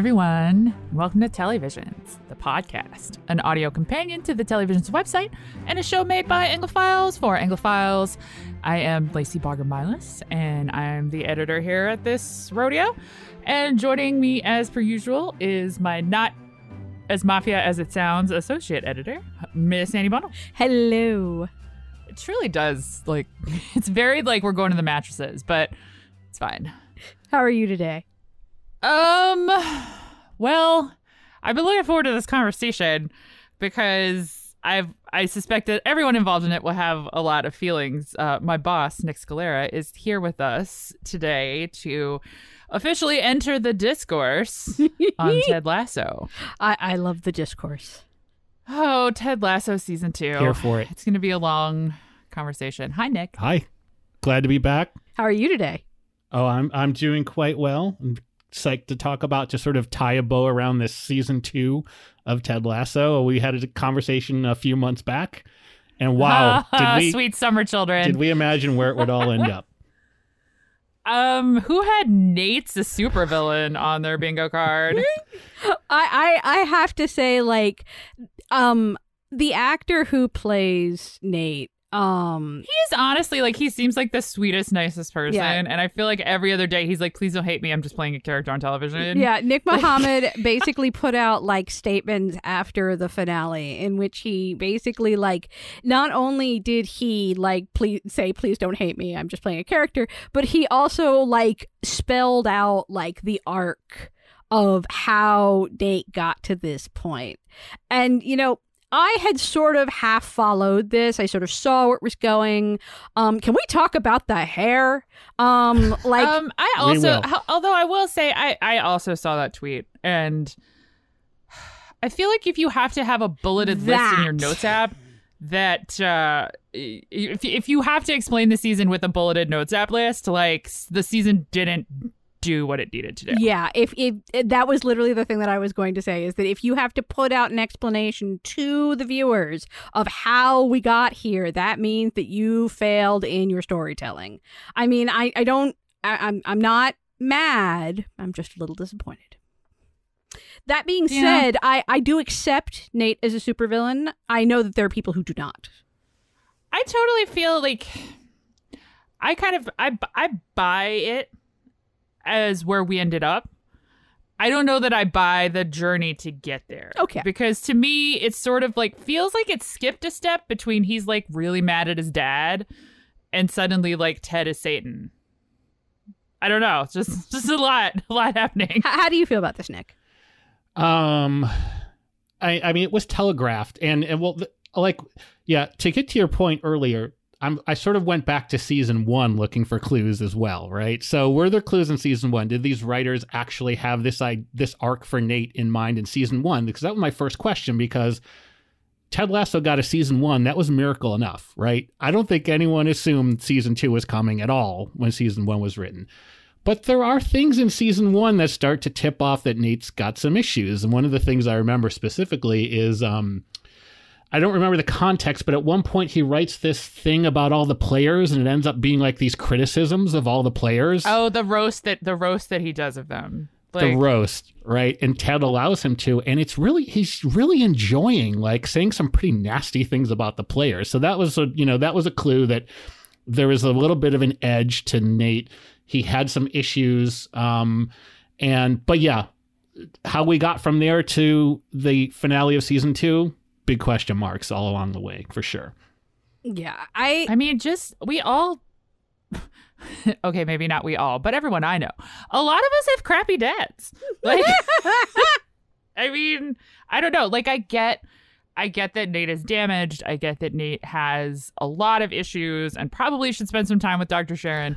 everyone. Welcome to Telly Visions, the podcast, an audio companion to the Telly Visions website, and a show made by Anglophiles for Anglophiles. I am Lacey Baugher Milas, and I'm the editor here at this rodeo. And joining me, as per usual, is my not as mafia as it sounds associate editor, Miss Annie Bundle. Hello. It truly does, like, it's very like we're going to the mattresses, but it's fine. How are you today? Um, well, I've been looking forward to this conversation because I've I suspect that everyone involved in it will have a lot of feelings. Uh, my boss, Nick Scalera, is here with us today to officially enter the discourse on Ted Lasso. I, I love the discourse. Oh, Ted Lasso season two. Here for it. It's going to be a long conversation. Hi, Nick. Hi. Glad to be back. How are you today? Oh, I'm I'm doing quite well. I'm psyched to talk about to sort of tie a bow around this season two of Ted Lasso. We had a conversation a few months back, and wow, did we Sweet summer children. did we imagine where it would all end up? um, who had Nate's a supervillain on their bingo card? I, I I have to say, like, um, the actor who plays Nate, um, He's honestly like he seems like the sweetest, nicest person, Yeah. and I feel like every other day he's like, "Please don't hate me. I'm just playing a character on television." yeah, Nick Mohammed basically put out like statements after the finale in which he basically like not only did he like please say please don't hate me, I'm just playing a character, but he also like spelled out like the arc of how Nate got to this point. And you know, I had sort of half followed this. I sort of saw where it was going. Um, can we talk about the hair? Um, like um, I also, although I will say, I I also saw that tweet, and I feel like if you have to have a bulleted list in your notes app, that uh, if if you have to explain the season with a bulleted notes app list, like the season didn't do what it needed to do. Yeah, if, if if that was literally the thing that I was going to say is that if you have to put out an explanation to the viewers of how we got here, that means that you failed in your storytelling. I mean, I I don't I, I'm I'm not mad. I'm just a little disappointed. That being Yeah. said, I I do accept Nate as a supervillain. I know that there are people who do not. I totally feel like I kind of I I buy it as where we ended up. I don't know that I buy the journey to get there. Okay. Because to me it's sort of like feels like it skipped a step between he's like really mad at his dad and suddenly like Ted is Satan. I don't know. It's just just a lot a lot happening. H- how do you feel about this, Nick? Um, I I mean it was telegraphed, and and well, th- like yeah, to get to your point earlier. I'm, I sort of went back to season one looking for clues as well, right? So were there clues in season one? Did these writers actually have this I, this arc for Nate in mind in season one? Because that was my first question. Because Ted Lasso got a season one, that was miracle enough, right? I don't think anyone assumed season two was coming at all when season one was written. But there are things in season one that start to tip off that Nate's got some issues. And one of the things I remember specifically is um, I don't remember the context, but at one point he writes this thing about all the players, and it ends up being like these criticisms of all the players. Oh, the roast that the roast that he does of them. the roast, right? And Ted allows him to, and it's really he's really enjoying like saying some pretty nasty things about the players. So that was a you know that was a clue that there was a little bit of an edge to Nate. He had some issues, um, and but yeah, how we got from there to the finale of season two, big question marks all along the way for sure. Yeah, I I mean, just we all. okay, maybe not we all, but everyone I know. A lot of us have crappy dads. Like, I mean, I don't know. Like, I get, I get that Nate is damaged. I get that Nate has a lot of issues and probably should spend some time with Dr. Sharon.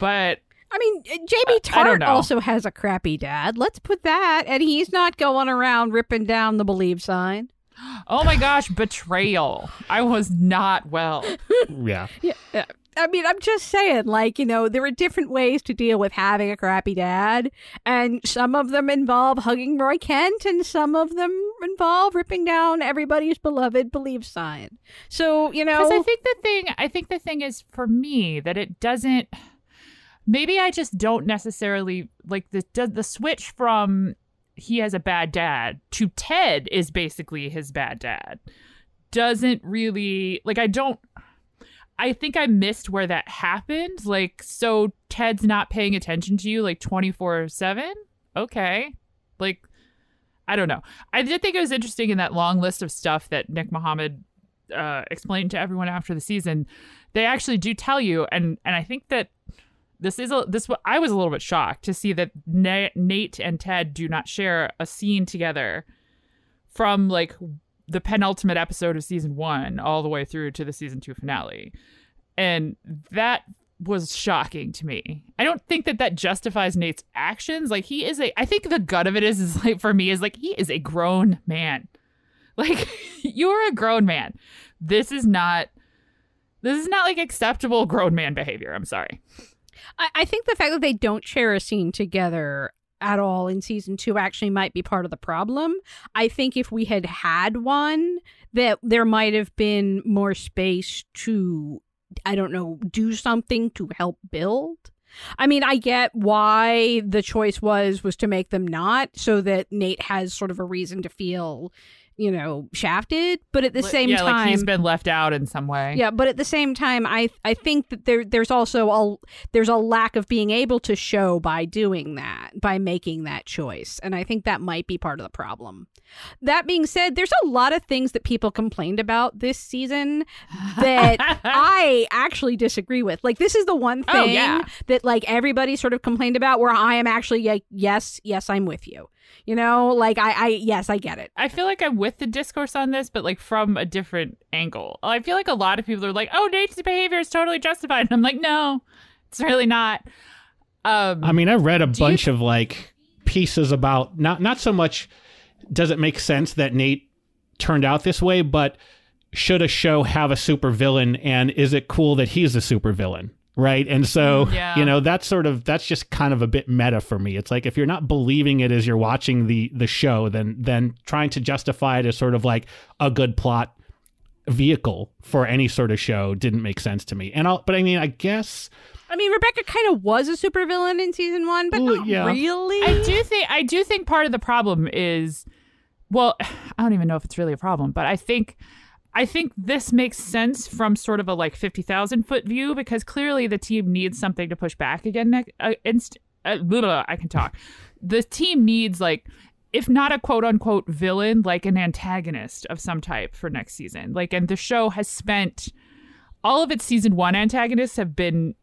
But I mean, uh, Jamie I Tartt know. also has a crappy dad. Let's put that. And he's not going around ripping down the believe sign. Oh my gosh, betrayal! I was not well. Yeah, Yeah. I mean, I'm just saying, like, you know, there are different ways to deal with having a crappy dad. And some of them involve hugging Roy Kent, and some of them involve ripping down everybody's beloved believe sign. So, you know. Because I think the thing, I think the thing is for me that it doesn't. Maybe I just don't necessarily like the the, the switch from he has a bad dad to Ted is basically his bad dad doesn't really like I don't I think I missed where that happened. Like, so Ted's not paying attention to you like 24 7? Okay. Like, I don't know. I did think it was interesting in that long list of stuff that Nick Mohammed uh, explained to everyone after the season. They actually do tell you, and and I think that this is a this. I was a little bit shocked to see that Nate and Ted do not share a scene together from like the penultimate episode of season one all the way through to the season two finale. And that was shocking to me. I don't think that that justifies Nate's actions. Like he is a I think the gut of it is is like for me is like he is a grown man. Like you're a grown man. This is not this is not like acceptable grown man behavior. I'm sorry. I, I think the fact that they don't share a scene together at all in season two actually might be part of the problem. I think if we had had one, that there might have been more space to, I don't know, do something to help build. I mean, I get why the choice was was to make them not so that Nate has sort of a reason to feel you know, shafted, but at the same yeah, time, like he's been left out in some way. Yeah, but at the same time, I I think that there there's also a there's a lack of being able to show by doing that, by making that choice, and I think that might be part of the problem. That being said, there's a lot of things that people complained about this season that I actually disagree with. Like this is the one oh, thing yeah. that like everybody sort of complained about where I am actually like yes, yes, I'm with you. You know, like I I yes, I get it. I feel like I'm with the discourse on this, but like from a different angle. I feel like a lot of people are like, "Oh, Nate's behavior is totally justified," and I'm like, "No, it's really not." Um, I mean, I read a you- bunch of like pieces about not not so much does it make sense that Nate turned out this way, but should a show have a supervillain and is it cool that he's a supervillain? Right. And so, mm, Yeah. you know, that's sort of that's just kind of a bit meta for me. It's like if you're not believing it as you're watching the the show, then then trying to justify it as sort of like a good plot vehicle for any sort of show didn't make sense to me. And I'll but I mean, I guess I mean, Rebecca kind of was a supervillain in season one, but not yeah. really. I do think I do think part of the problem is well, I don't even know if it's really a problem, but I think I think this makes sense from sort of a like 50,000 foot view because clearly the team needs something to push back again next uh, inst- uh, I can talk. The team needs like if not a quote unquote villain, like an antagonist of some type for next season. Like and the show has spent all of its season 1 antagonists have been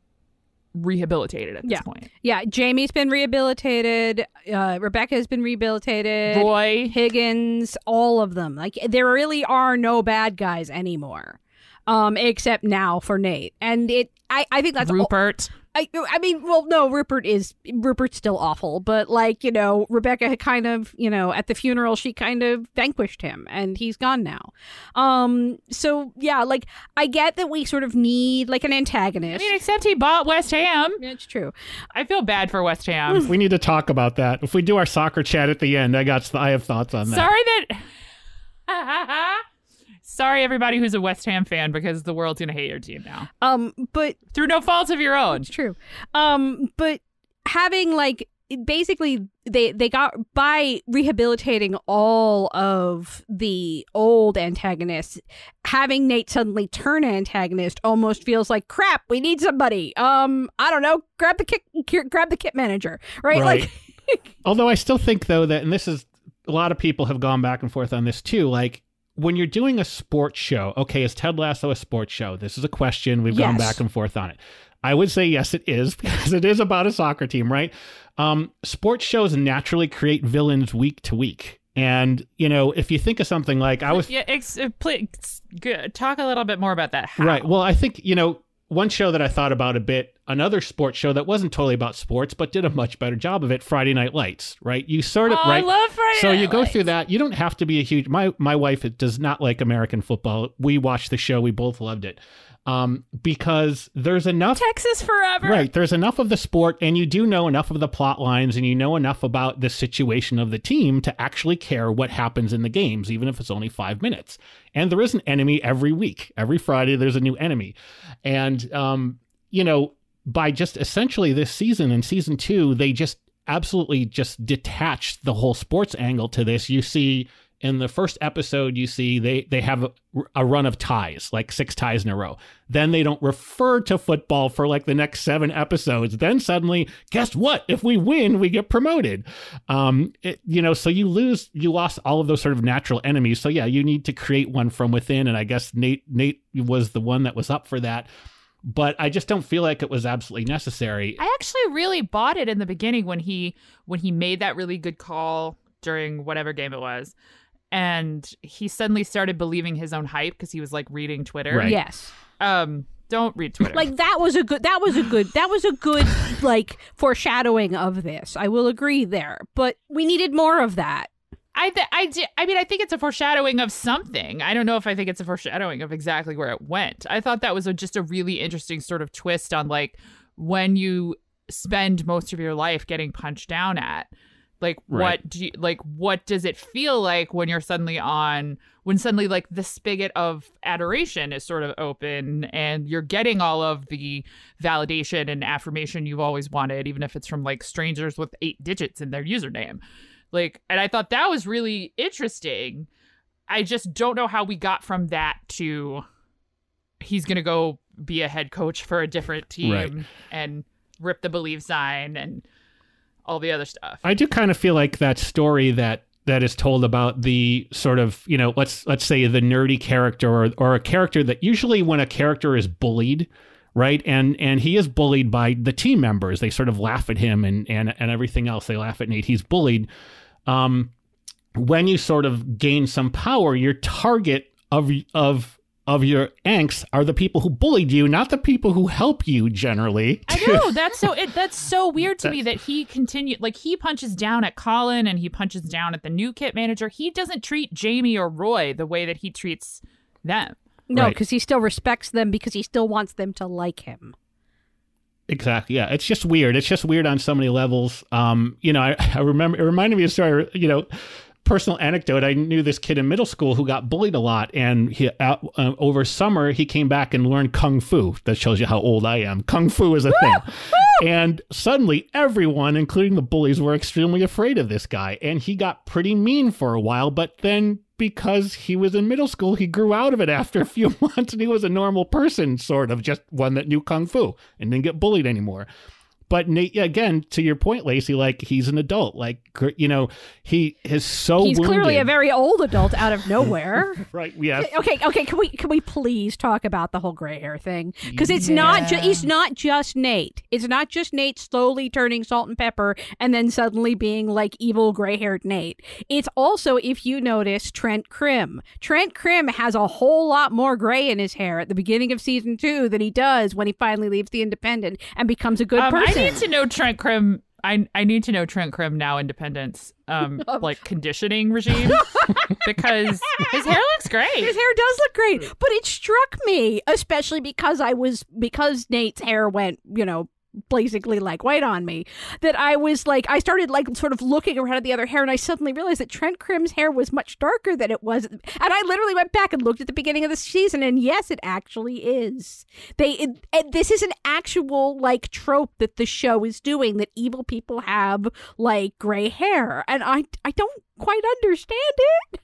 rehabilitated at this Yeah. point. yeah, Jamie's been rehabilitated. Uh, Rebecca has been rehabilitated. Roy Higgins, all of them. Like there really are no bad guys anymore. Um, except now for Nate. And it I, I think that's all- Rupert. I I mean, well, no, Rupert is Rupert's still awful, but like you know, Rebecca had kind of you know at the funeral she kind of vanquished him, and he's gone now. Um, so yeah, like I get that we sort of need like an antagonist. I mean, except he bought West Ham. Yeah, it's true. I feel bad for West Ham. we need to talk about that. If we do our soccer chat at the end, I got I have thoughts on that. Sorry that. Sorry, everybody who's a West Ham fan, because the world's gonna hate your team now Um, but through no fault of your own. It's true. Um, but having like basically they they got by rehabilitating all of the old antagonists having nate suddenly turn antagonist almost feels like crap we need somebody um i don't know grab the kit grab the kit manager right, Right. like Although I still think though that, and this is a lot of people have gone back and forth on this too. Like when you're doing a sports show, okay, is Ted Lasso a sports show? This is a question we've gone back and forth on it. I would say yes, it is because it is about a soccer team, right? Um, sports shows naturally create villains week to week. And you know, if you think of something like I was Yeah, ex- uh, please talk a little bit more about that. How? Right. Well, I think, you know, one show that I thought about a bit, another sports show that wasn't totally about sports, but did a much better job of it, Friday Night Lights, right? You sort of, Oh, right? I love Friday so Night you go Lights. through that. You don't have to be a huge, my, my wife does not like American football. We watched the show. We both loved it. Um, because there's enough Texas forever. Right. There's enough of the sport, and you do know enough of the plot lines, and you know enough about the situation of the team to actually care what happens in the games, even if it's only five minutes. And there is an enemy every week. Every Friday, there's a new enemy. And, um, you know, by just essentially this season and season two, they just absolutely just detached the whole sports angle to this. You see in the first episode you see they they have a, a, run of ties like six ties in a row. Then they don't refer to football for like the next seven episodes. Then suddenly guess what? If we win we get promoted. Um it, you know so you lose you lost all of those sort of natural enemies. So yeah you need to create one from within and i guess nate nate was the one that was up for that. But I just don't feel like it was absolutely necessary. I actually really bought it in the beginning when he when he made that really good call during whatever game it was. And he suddenly started believing his own hype because he was like reading Twitter. Right. Yes. Um, don't read Twitter. Like that was a good that was a good that was a good like foreshadowing of this. I will agree there. But we needed more of that. I th- I di- I mean I think it's a foreshadowing of something. I don't know if I think it's a foreshadowing of exactly where it went. I thought that was a, just a really interesting sort of twist on like when you spend most of your life getting punched down at. Like Right. what do you like what does it feel like when you're suddenly on when suddenly like the spigot of adoration is sort of open and you're getting all of the validation and affirmation you've always wanted even if it's from like strangers with eight digits in their username. Like, and I thought that was really interesting. I just don't know how we got from that to he's going to go be a head coach for a different team Right. and rip the believe sign and all the other stuff. I do kind of feel like that story that that is told about the sort of you know let's let's say the nerdy character or or a character that usually when a character is bullied right and and he is bullied by the team members they sort of laugh at him and and and everything else they laugh at Nate he's bullied um when you sort of gain some power your target of of of your angst are the people who bullied you not the people who help you generally I know that's so it that's so weird to me that he continued like he punches down at Colin and he punches down at the new kit manager. He doesn't treat Jamie or Roy the way that he treats them. No, Right. because he still respects them because he still wants them to like him. Exactly. Yeah, it's just weird. It's just weird on so many levels. Um, you know, I, I remember it reminded me of a story. You know, personal anecdote. I knew this kid in middle school who got bullied a lot, and he out, uh, over summer he came back and learned kung fu. That shows you how old I am. Kung fu is a thing. And suddenly, everyone, including the bullies, were extremely afraid of this guy, and he got pretty mean for a while. But then. Because he was in middle school, he grew out of it after a few months and he was a normal person, sort of, just one that knew Kung Fu and didn't get bullied anymore but Nate, again, to your point, Lacey, like he's an adult. Like you know, he is so. He's clearly a very old adult out of nowhere. right. Yeah. okay, okay, can we can we please talk about the whole gray hair thing? Because it's not ju- it's not just Nate. It's not just Nate slowly turning salt and pepper and then suddenly being like evil gray haired Nate. It's also, if you notice, Trent Crimm. Trent Crimm has a whole lot more gray in his hair at the beginning of season two than he does when he finally leaves the Independent and becomes a good Um, I person. Need to know Trent Crimm. I I need to know Trent Crimm now Independence um like conditioning regime because his hair looks great. His hair does look great, but it struck me, especially because I was because Nate's hair went, you know, basically like white on me, that I was like I started like sort of looking around at the other hair and I suddenly realized that Trent Crimm's hair was much darker than it was. And I literally went back and looked at the beginning of the season and yes, it actually is. They it, and this is an actual like trope that the show is doing that evil people have like gray hair and I I don't quite understand it.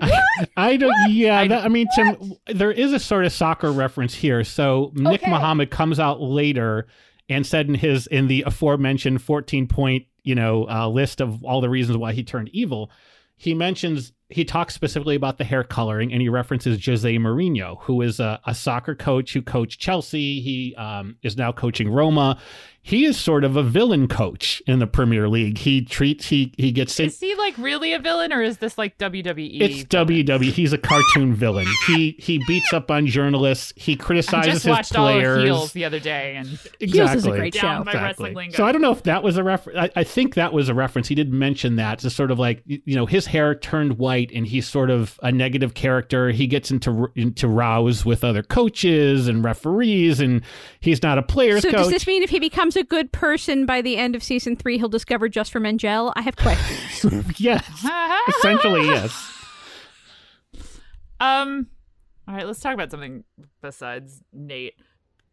I don't. Yeah. that- I mean, Tim, there is a sort of soccer reference here. So Nick Okay. Mohammed comes out later and said in his in the aforementioned fourteen point you know uh, list of all the reasons why he turned evil. He mentions he talks specifically about the hair coloring and he references Jose Mourinho, who is a, a soccer coach who coached Chelsea. He um, is now coaching Roma. He is sort of a villain coach in the Premier League. He treats he he gets sent Is he like really a villain or is this like WWE? it's WWE. He's a cartoon villain. He he beats up on journalists. He I criticizes just his watched all of players. Heels the other day and Heels is a great down show. my wrestling lingo. So I don't know if that was a reference. I, I think that was a reference. He did mention that. It's sort of like you know his hair turned white, and he's sort of a negative character. He gets into into rows with other coaches and referees, and he's not a player's So coach. does this mean if he becomes a good person by the end of season three, he'll discover just for Men gel? I have questions. yes, essentially yes. Um, all right, let's talk about something besides Nate.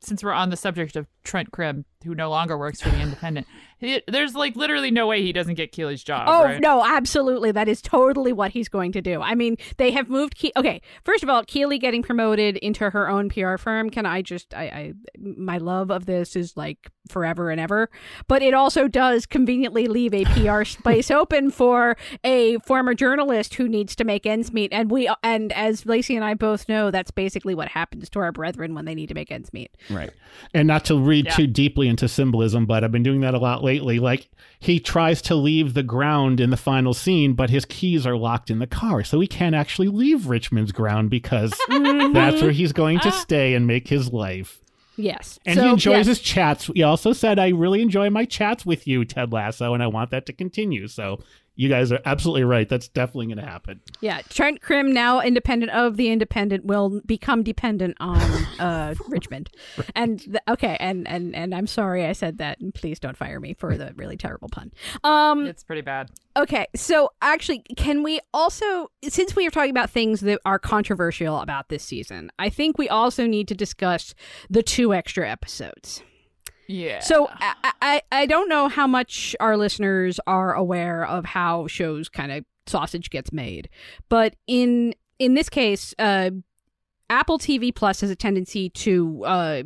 since we're on the subject of Trent Crimm, who no longer works for the Independent, he, there's like literally no way he doesn't get Keeley's job. Oh right? no, absolutely. That is totally what he's going to do. I mean, they have moved. Ke- okay, first of all, Keeley getting promoted into her own PR firm. Can I just? I, I my love of this is like forever and ever. But it also does conveniently leave a PR space open for a former journalist who needs to make ends meet. And we and as Lacey and I both know, that's basically what happens to our brethren when they need to make ends meet. Right. And not to read Yeah. too deeply into symbolism, but I've been doing that a lot lately. Like he tries to leave the ground in the final scene, but his keys are locked in the car. So he can't actually leave Richmond's ground because mm-hmm. that's where he's going to ah. stay and make his life. Yes, And So, he enjoys yes. his chats. He also said, I really enjoy my chats with you, Ted Lasso, and I want that to continue. So you guys are absolutely right. That's definitely going to happen. Yeah, Trent Crimm, now independent of the independent, will become dependent on uh, Richmond. And th- okay, and and and I'm sorry I said that, and please don't fire me for the really terrible pun. Um, It's pretty bad. okay, so actually, can we also, since we are talking about things that are controversial about this season, I think we also need to discuss the two extra episodes. Yeah. So I, I I don't know how much our listeners are aware of how shows kind of sausage gets made, but in in this case, uh, Apple TV Plus has a tendency to uh,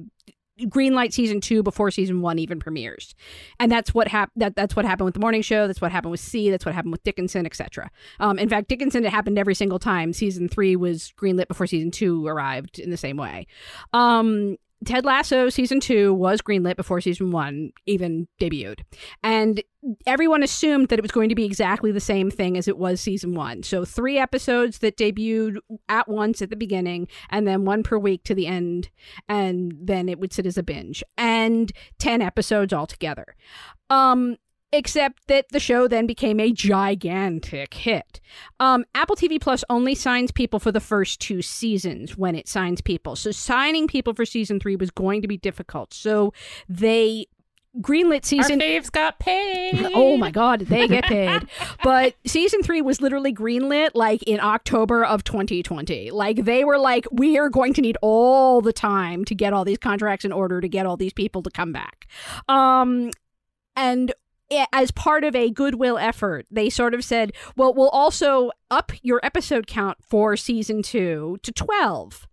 greenlight season two before season one even premieres, and that's what hap- that that's what happened with the morning show. That's what happened with See. That's what happened with Dickinson, etc. Um, in fact, Dickinson it happened every single time. Season three was greenlit before season two arrived in the same way. Um, Ted Lasso season two was greenlit before season one even debuted. And everyone assumed that it was going to be exactly the same thing as it was season one. So three episodes that debuted at once at the beginning, and then one per week to the end, and then it would sit as a binge. And 10 episodes altogether. Um, except that the show then became a gigantic hit. Um, Apple TV Plus only signs people for the first two seasons when it signs people. So signing people for season three was going to be difficult. So they greenlit season. Our faves got paid. Oh my god, they get paid? but season three was literally greenlit like in October of 2020. Like they were like, we are going to need all the time to get all these contracts in order to get all these people to come back. Um, and as part of a goodwill effort, they sort of said, well, we'll also up your episode count for season two to 12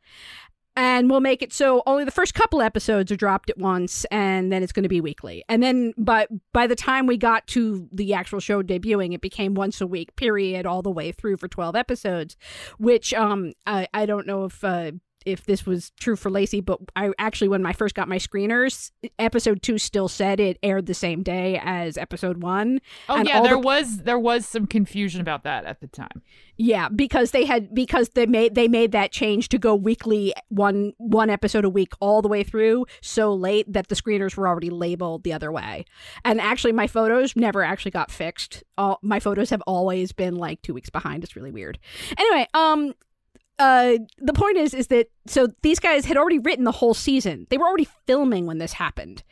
and we'll make it so only the first couple episodes are dropped at once and then it's going to be weekly. And then by by the time we got to the actual show debuting it became once a week period all the way through for 12 episodes which um i, I don't know if uh if this was true for Lacey, but I actually, when I first got my screeners, episode two still said it aired the same day as episode one. Oh and yeah, there the- was there was some confusion about that at the time. Yeah, because they had because they made they made that change to go weekly one one episode a week all the way through so late that the screeners were already labeled the other way. And actually my photos never actually got fixed. All my photos have always been like 2 weeks behind. It's really weird. Anyway, um uh the point is is that so these guys had already written the whole season. They were already filming when this happened.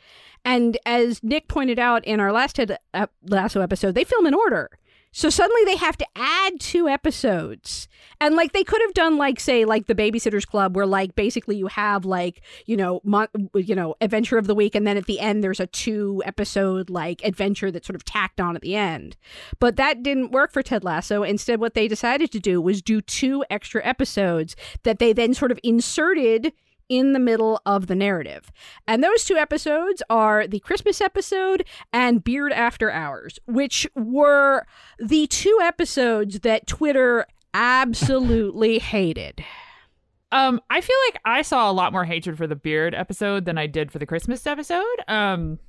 And as Nick pointed out in our last Ted uh, Lasso episode, they film in order. So suddenly they have to add two episodes. And like they could have done like say like the Babysitters Club where like basically you have like, you know, mon- you know, adventure of the week and then at the end there's a two episode like adventure that's sort of tacked on at the end. But that didn't work for Ted Lasso. Instead what they decided to do was do two extra episodes that they then sort of inserted in the middle of the narrative. And those two episodes are the Christmas episode and Beard After Hours, which were the two episodes that Twitter absolutely hated. Um, I feel like I saw a lot more hatred for the beard episode than I did for the Christmas episode. Um,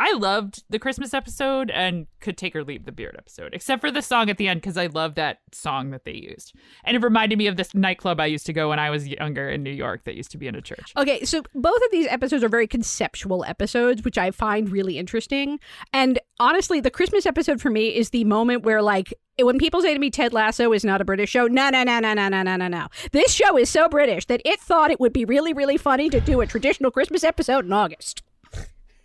I loved the Christmas episode and could take or leave the beard episode, except for the song at the end because I love that song that they used, and it reminded me of this nightclub I used to go when I was younger in New York that used to be in a church. Okay, so both of these episodes are very conceptual episodes, which I find really interesting. And honestly, the Christmas episode for me is the moment where, like, when people say to me Ted Lasso is not a British show, no, no, no, no, no, no, no, no, no. This show is so British that it thought it would be really, really funny to do a traditional Christmas episode in August.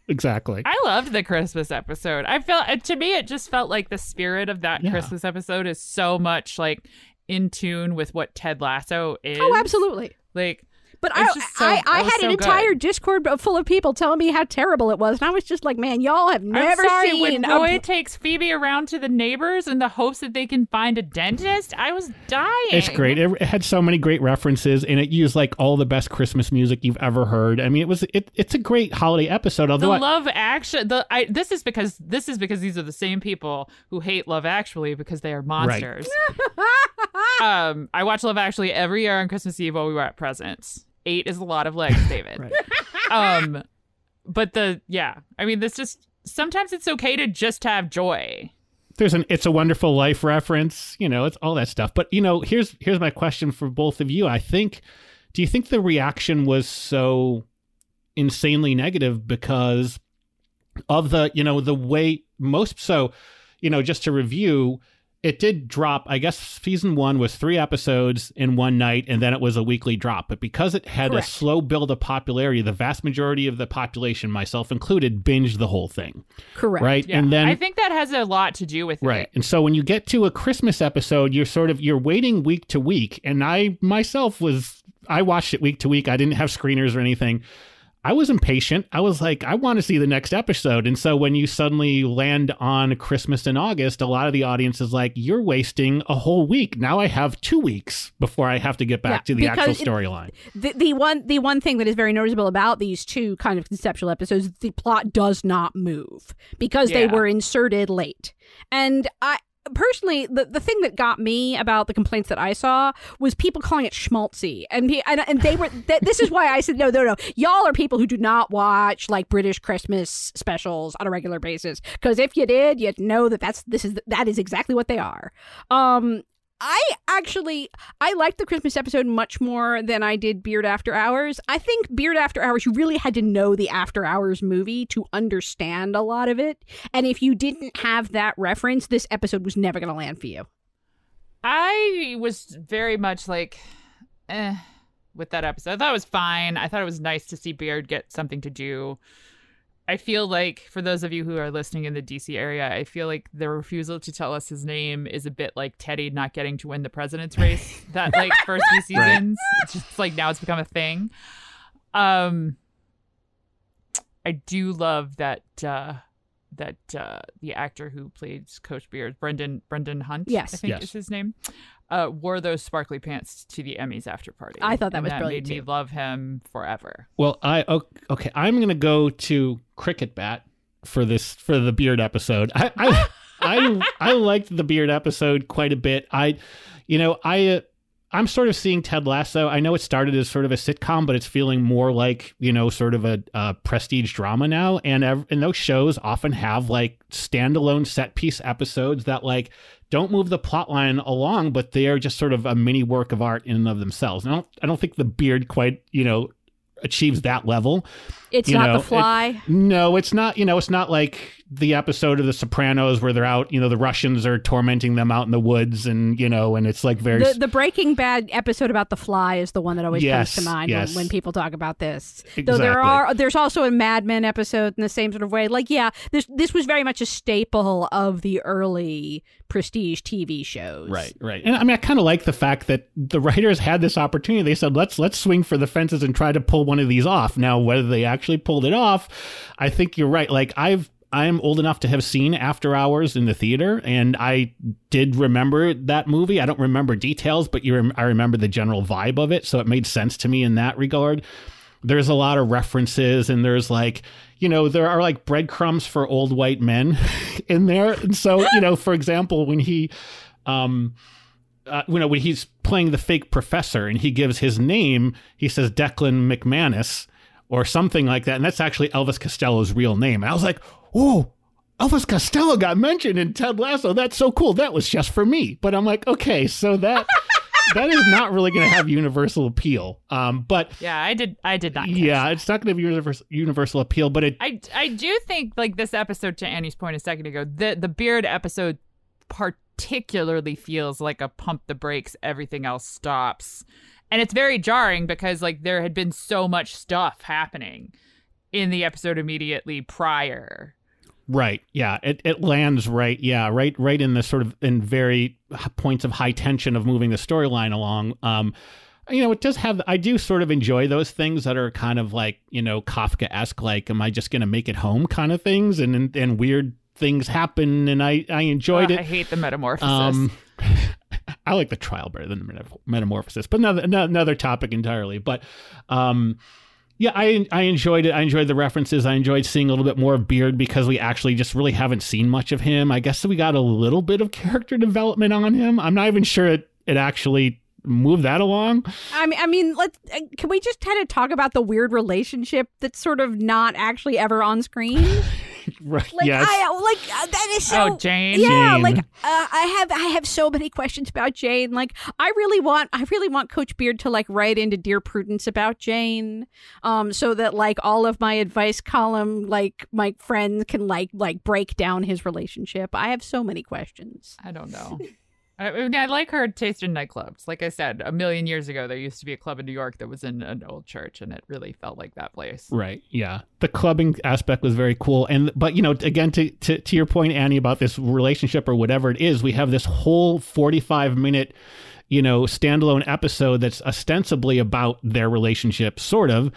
Exactly. I loved the Christmas episode. I felt uh, to me it just felt like the spirit of that Yeah. Christmas episode is so much like in tune with what Ted Lasso oh, is. Oh, absolutely. Like But I, so- I, I had so an good. entire Discord full of people telling me how terrible it was, and I was just like, "Man, y'all have never I'm sorry, seen." when a- Roy takes Phoebe around to the neighbors in the hopes that they can find a dentist. I was dying. It's great. It, it had so many great references, and it used like all the best Christmas music you've ever heard. I mean, it was it, it's a great holiday episode. The Although I- Love Actually, the I this is because this is because these are the same people who hate Love Actually because they are monsters. um, I watch Love Actually every year on Christmas Eve while we were at presents. Eight is a lot of legs, David. Right. Um, but the yeah, I mean, this just sometimes it's okay to just have joy. there's an "It's a Wonderful Life" reference. You know, it's all that stuff. But you know, here's here's my question for both of you. I think, do you think the reaction was so insanely negative because of the you know the way most so you know just to review it did drop i guess season one was three episodes in one night and then it was a weekly drop but because it had Correct. a slow build of popularity the vast majority of the population myself included binged the whole thing Correct. right Yeah, and then I think that has a lot to do with Right. it. Right, and so when you get to a Christmas episode, you're sort of you're waiting week to week. And I myself was I watched it week to week. I didn't have screeners or anything. I was impatient. I was like, I want to see the next episode. And so when you suddenly land on Christmas in August, a lot of the audience is like, You're wasting a whole week. Now I have two weeks before I have to get back Yeah, to the actual storyline. the, the one the one thing that is very noticeable about these two kind of conceptual episodes the plot does not move because they were inserted late and i personally the, the thing that got me about the complaints that i saw was people calling it schmaltzy. And and, and they were th- this is why i said no no no. Y'all are people who do not watch like british christmas specials on a regular basis. Because if you did you'd know that that's this is that is exactly what they are. Um I actually I liked the Christmas episode much more than I did Beard After Hours. I think Beard After Hours you really had to know the After Hours movie to understand a lot of it. And if you didn't have that reference, this episode was never going to land for you. I was very much like, eh, with that episode. I thought it was fine. I thought it was nice to see Beard get something to do. I feel like, for those of you who are listening in the DC area, I feel like the refusal to tell us his name is a bit like Teddy not getting to win the president's race that like first few Right. seasons. It's just like now it's become a thing. Um, I do love that uh, that uh, the actor who plays Coach Beard, Brendan Brendan Hunt, Yes. I think Yes. is his name, uh, wore those sparkly pants to the Emmys after party. I thought that and was that brilliant, made me love him forever. Well, I okay. I'm gonna go to Cricket Bat for this for the beard episode. I I I, I liked the beard episode quite a bit. I, you know, I uh, I'm sort of seeing Ted Lasso. I know it started as sort of a sitcom, but it's feeling more like you know sort of a, a prestige drama now. And ev- and those shows often have like standalone set piece episodes that like don't move the plot line along, but they are just sort of a mini work of art in and of themselves. And I don't I don't think the beard quite you know achieves that level. It's You not know, the it- fly. No, it's not. You know, it's not like the episode of The Sopranos where they're out. You know, the Russians are tormenting them out in the woods, and you know, and it's like very. the, the Breaking Bad episode about the fly is the one that always Yes, comes to mind yes. when, when people talk about this. Though there are there's also a Mad Men episode in the same sort of way. Like yeah, this this was very much a staple of the early prestige TV shows. Right, right. And I mean, I kind of like the fact that the writers had this opportunity. They said, "Let's let's swing for the fences and try to pull one of these off." Now, whether they actually pulled it off, I think you're right. Like I've I'm old enough to have seen After Hours in the theater, and I did remember that movie. I don't remember details, but you rem- I remember the general vibe of it, so it made sense to me in that regard. There's a lot of references, and there's like, you know, there are like breadcrumbs for old white men in there. And so, you know, for example, when he, um, uh, you know, when he's playing the fake professor and he gives his name, he says Declan McManus or something like that. And that's actually Elvis Costello's real name. And I was like, oh, Elvis Costello got mentioned in Ted Lasso. That's so cool. That was just for me. But I'm like, okay, so that. that is not really going to have universal appeal. Um, but Yeah, I did. I did not. yeah, it's not going to have universal universal appeal. But it I, I do think like this episode to Annie's point a second ago, the the beard episode particularly feels like a pump the brakes, everything else stops. And it's very jarring because like there had been so much stuff happening in the episode immediately prior. Right. Yeah. It it lands right. Yeah. Right. Right in the sort of in very points of high tension of moving the storyline along. Um, you know, it does have. I do sort of enjoy those things that are kind of like you know Kafka esque, like "Am I just going to make it home?" kind of things, and, and and weird things happen, and I I enjoyed Uh, it. I hate the metamorphosis. Um, I like the trial better than the metamorphosis, but another another topic entirely. But um, yeah, I I enjoyed it. I enjoyed the references. I enjoyed seeing a little bit more of Beard because we actually just really haven't seen much of him. I guess we got a little bit of character development on him. I'm not even sure it it actually moved that along. I mean, I mean, let's. Uh, can we just kind of talk about the weird relationship that's sort of not actually ever on screen? Right? Like, yes. I like uh, that is so. oh, Jane. Yeah, Jane. like uh, I have I have so many questions about Jane. Like I really want I really want Coach Beard to like write into Dear Prudence about Jane, um, so that like all of my advice column like my friends can like like break down his relationship. I have so many questions. I don't know. I, mean, I like her taste in nightclubs. Like I said, a million years ago, there used to be a club in New York that was in an old church, and it really felt like that place. Right. Yeah. The clubbing aspect was very cool. And but you know, again to, to to your point, Annie, about this relationship or whatever it is, we have this whole forty five minute, you know, standalone episode that's ostensibly about their relationship, sort of.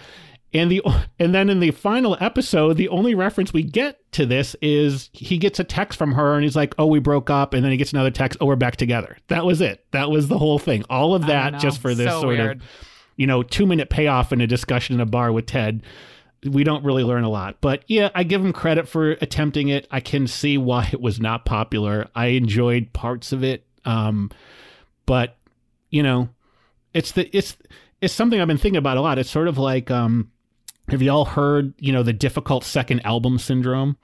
And the and then in the final episode, the only reference we get to this is he gets a text from her and he's like, "Oh, we broke up," and then he gets another text, "Oh, we're back together." That was it. That was the whole thing. All of that just for this So sort weird. of you know, two minute payoff in a discussion in a bar with Ted. We don't really learn a lot. But yeah, I give him credit for attempting it. I can see why it was not popular. I enjoyed parts of it. Um, but you know, it's the it's it's something I've been thinking about a lot. It's sort of like um have you all heard, you know, the difficult second album syndrome?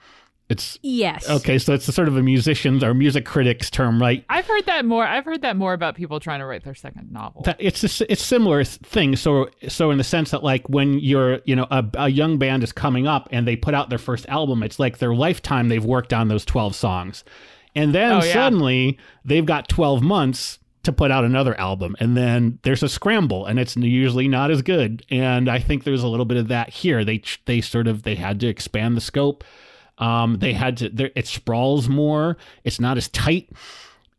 It's Yes. okay, so it's a sort of a musician's or music critics term, right? I've heard that more. I've heard that more about people trying to write their second novel. that it's a, s- it's similar thing. So so in the sense that like when you're you know a, a young band is coming up and they put out their first album, it's like their lifetime they've worked on those twelve songs, and then Oh, yeah. suddenly they've got twelve months to put out another album, and then there's a scramble, and it's usually not as good. And I think there's a little bit of that here. They they sort of they had to expand the scope. Um, they had to. It sprawls more. It's not as tight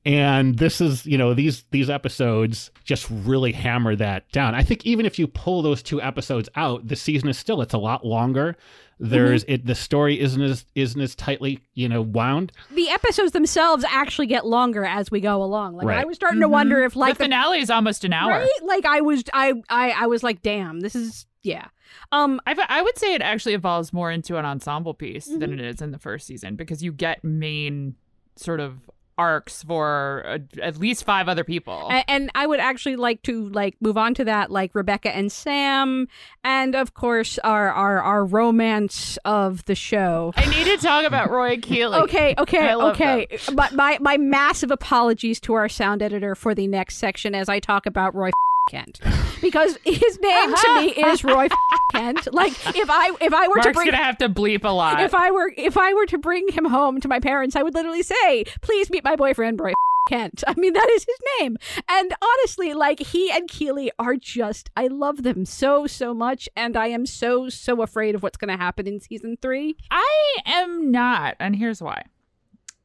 and this is you know these these episodes just really hammer that down i think even if you pull those two episodes out the season is still it's a lot longer there's it the story isn't as isn't as tightly you know wound The episodes themselves actually get longer as we go along. Like I was starting to wonder if like the finale is almost an hour. right? Like I was I I I was like, damn, this is yeah. Um I've, I would say it actually evolves more into an ensemble piece than Mm-hmm. it is in the first season because you get main sort of arcs for uh, at least five other people. A- and I would actually like to like move on to that, like Rebecca and Sam, and of course our our our romance of the show. I need to talk about Roy Keeley. Okay, okay, okay. My, my my massive apologies to our sound editor for the next section as I talk about Roy Kent, because his name to me is Roy Kent. Like if I if I were Mark's to bring gonna have to bleep a lot. if I were if I were to bring him home to my parents, I would literally say, "Please meet my boyfriend, Roy Kent." I mean, that is his name. And honestly, like he and Keeley are just I love them so so much and I am so so afraid of what's going to happen in season 3. I am not, and here's why.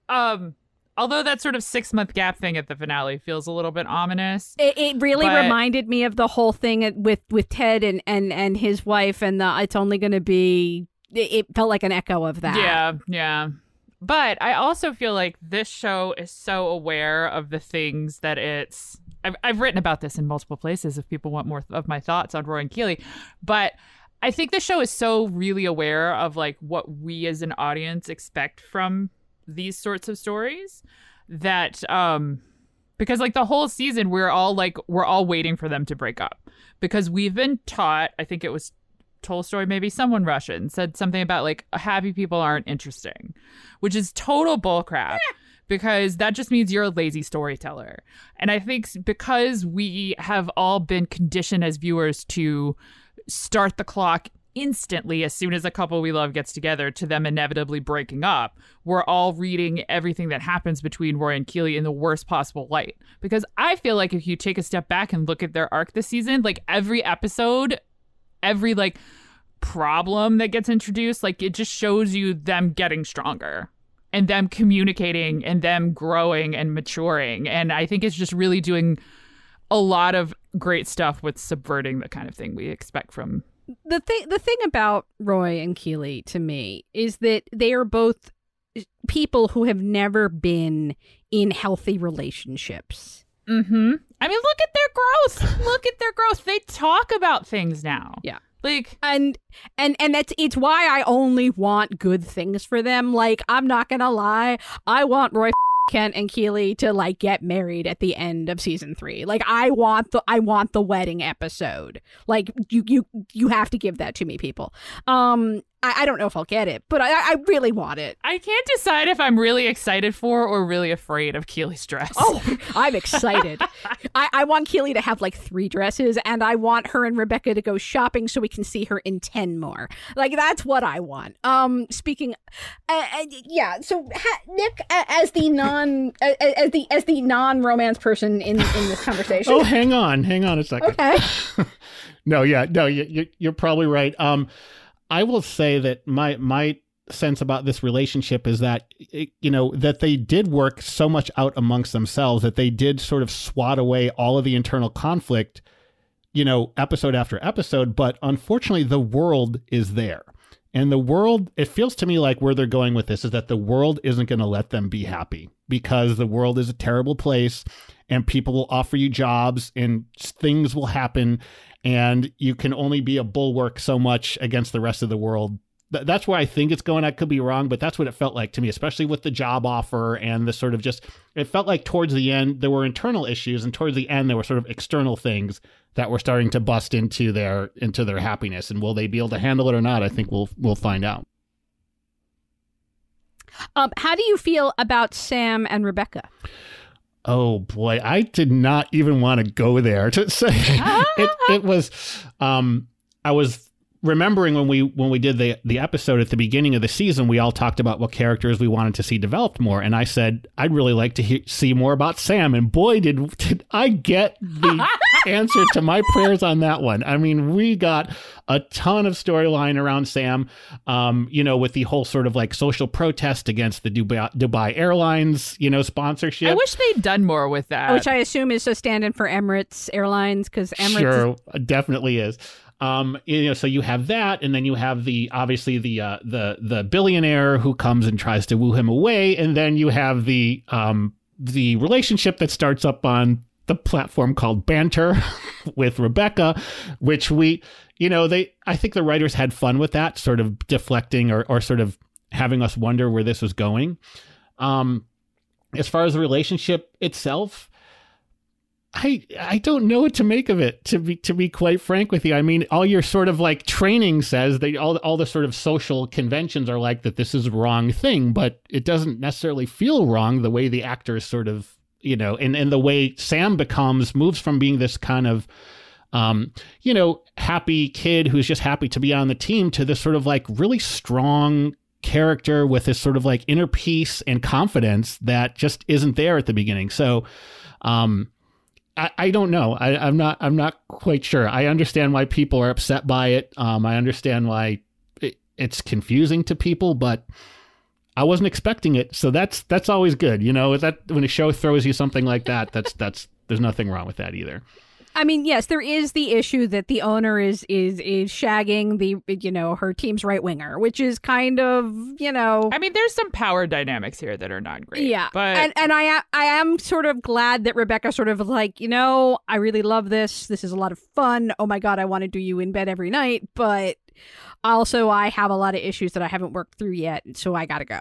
Um, although that sort of six month gap thing at the finale feels a little bit ominous. It, it really But- reminded me of the whole thing with with Ted and and and his wife and the it's only going to be it, felt like an echo of that. Yeah, yeah. But I also feel like this show is so aware of the things that it's. I've, I've written about this in multiple places if people want more of my thoughts on Roy and Keeley. But I think the show is so really aware of like what we as an audience expect from these sorts of stories that um because like the whole season we're all like we're all waiting for them to break up. Because we've been taught i think it was tolstoy maybe someone russian said something about like happy people aren't interesting which is total bullcrap because that just means you're a lazy storyteller. And i think because we have all been conditioned as viewers to start the clock instantly as soon as a couple we love gets together to them inevitably breaking up we're all reading everything that happens between roy and keeley in the worst possible light. Because i feel like if you take a step back and look at their arc this season like every episode every like problem that gets introduced like it just shows you them getting stronger and them communicating and them growing and maturing. And i think it's just really doing a lot of great stuff with subverting the kind of thing we expect from the thing the thing about Roy and Keeley to me is that they are both people who have never been in healthy relationships. Mm-hmm. I mean, look at their growth. look at their growth. They talk about things now. Yeah. Like and and and that's it's why I only want good things for them. Like I'm not gonna lie, I want Roy Kent and Keeley to like get married at the end of season three. Like I want the I want the wedding episode. Like you you you have to give that to me, people. Um I, I don't know if I'll get it, but I, I really want it. I can't decide if I'm really excited for or really afraid of Keeley's dress. Oh, I'm excited. I, I want Keeley to have like three dresses, and I want her and Rebecca to go shopping so we can see her in ten more. Like that's what I want. Um, speaking, uh, uh, yeah. So ha- Nick, uh, as the non, uh, as the as the non romance person in in this conversation. oh, hang on, hang on a second. Okay. no, yeah, no, you, you're probably right. Um, I will say that my my sense about this relationship is that eh, you know that they did work so much out amongst themselves that they did sort of swat away all of the internal conflict you know episode after episode but unfortunately the world is there and the world it feels to me like where they're going with this is that the world isn't going to let them be happy because the world is a terrible place and people will offer you jobs and things will happen and you can only be a bulwark so much against the rest of the world. Th- that's where I think it's going. I could be wrong, but that's what it felt like to me, especially with the job offer and the sort of just, it felt like towards the end, there were internal issues, and towards the end, there were sort of external things that were starting to bust into their into their happiness. And will they be able to handle it or not? I think we'll we'll find out. Um how do you feel about sam and rebecca? Oh boy, I did not even want to go there to say it, it was um I was remembering when we when we did the the episode at the beginning of the season we all talked about what characters we wanted to see developed more and I said I'd really like to hear, see more about Sam and boy did, did I get the answer to my prayers on that one. I mean, we got a ton of storyline around Sam um, you know with the whole sort of like social protest against the Dubai, Dubai Airlines, you know, sponsorship. I wish they'd done more with that. which I assume is a stand-in for Emirates Airlines because Emirates. Sure, definitely is. Um, you know, so you have that, and then you have the obviously the uh, the the billionaire who comes and tries to woo him away, and then you have the um the relationship that starts up on the platform called Banter with Rebecca, which we, you know, they I think the writers had fun with that, sort of deflecting or or sort of having us wonder where this was going. Um, as far as the relationship itself, I I don't know what to make of it to be to be quite frank with you. I mean, all your sort of like training says that all all the sort of social conventions are like that this is wrong thing, but it doesn't necessarily feel wrong the way the actors sort of you know, and and the way Sam becomes moves from being this kind of um, you know, happy kid who's just happy to be on the team to this sort of like really strong character with this sort of like inner peace and confidence that just isn't there at the beginning. So, um, I, I don't know. I, I'm not. I'm not quite sure. I understand why people are upset by it. Um, I understand why it, it's confusing to people, but I wasn't expecting it. So that's that's always good. You know, that when a show throws you something like that, that's that's there's nothing wrong with that either. I mean, yes, there is the issue that the owner is is is shagging the you know her team's right winger, which is kind of you know. I mean, there's some power dynamics here that are not great. Yeah, but and and I I am sort of glad that Rebecca sort of like you know I really love this. This is a lot of fun. Oh my god, I want to do you in bed every night, but also I have a lot of issues that I haven't worked through yet, so I gotta go.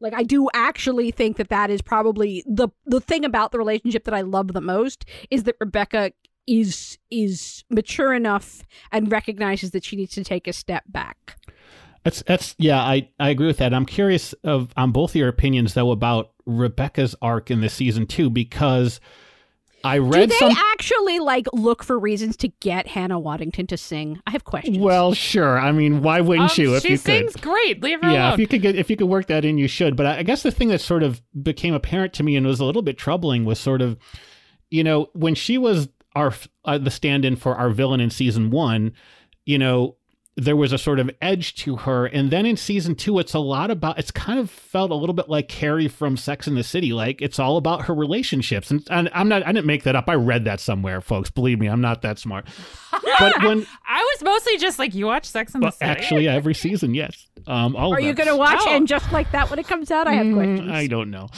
Like I do actually think that that is probably the the thing about the relationship that I love the most is that Rebecca is is mature enough and recognizes that she needs to take a step back. That's that's yeah, I I agree with that. I'm curious of on both your opinions though about Rebecca's arc in this season too because I Do read they some actually like look for reasons to get Hannah Waddingham to sing? I have questions. Well, sure. I mean, why wouldn't um, you if she you sings could? great. Leave her Yeah, alone. if you could get if you could work that in, you should. But I, I guess the thing that sort of became apparent to me and was a little bit troubling was sort of, you know, when she was our uh, the stand-in for our villain in season one, you know, there was a sort of edge to her. And then in season two, it's a lot about, it's kind of felt a little bit like Carrie from Sex in the City. Like it's all about her relationships. And, and I'm not, I didn't make that up. I read that somewhere, folks. Believe me, I'm not that smart. But when, I was mostly just like, you watch Sex in the well, City? actually, every season, yes. Um, all Are of you going to watch Oh. and just like that when it comes out? I have Mm, questions. I don't know.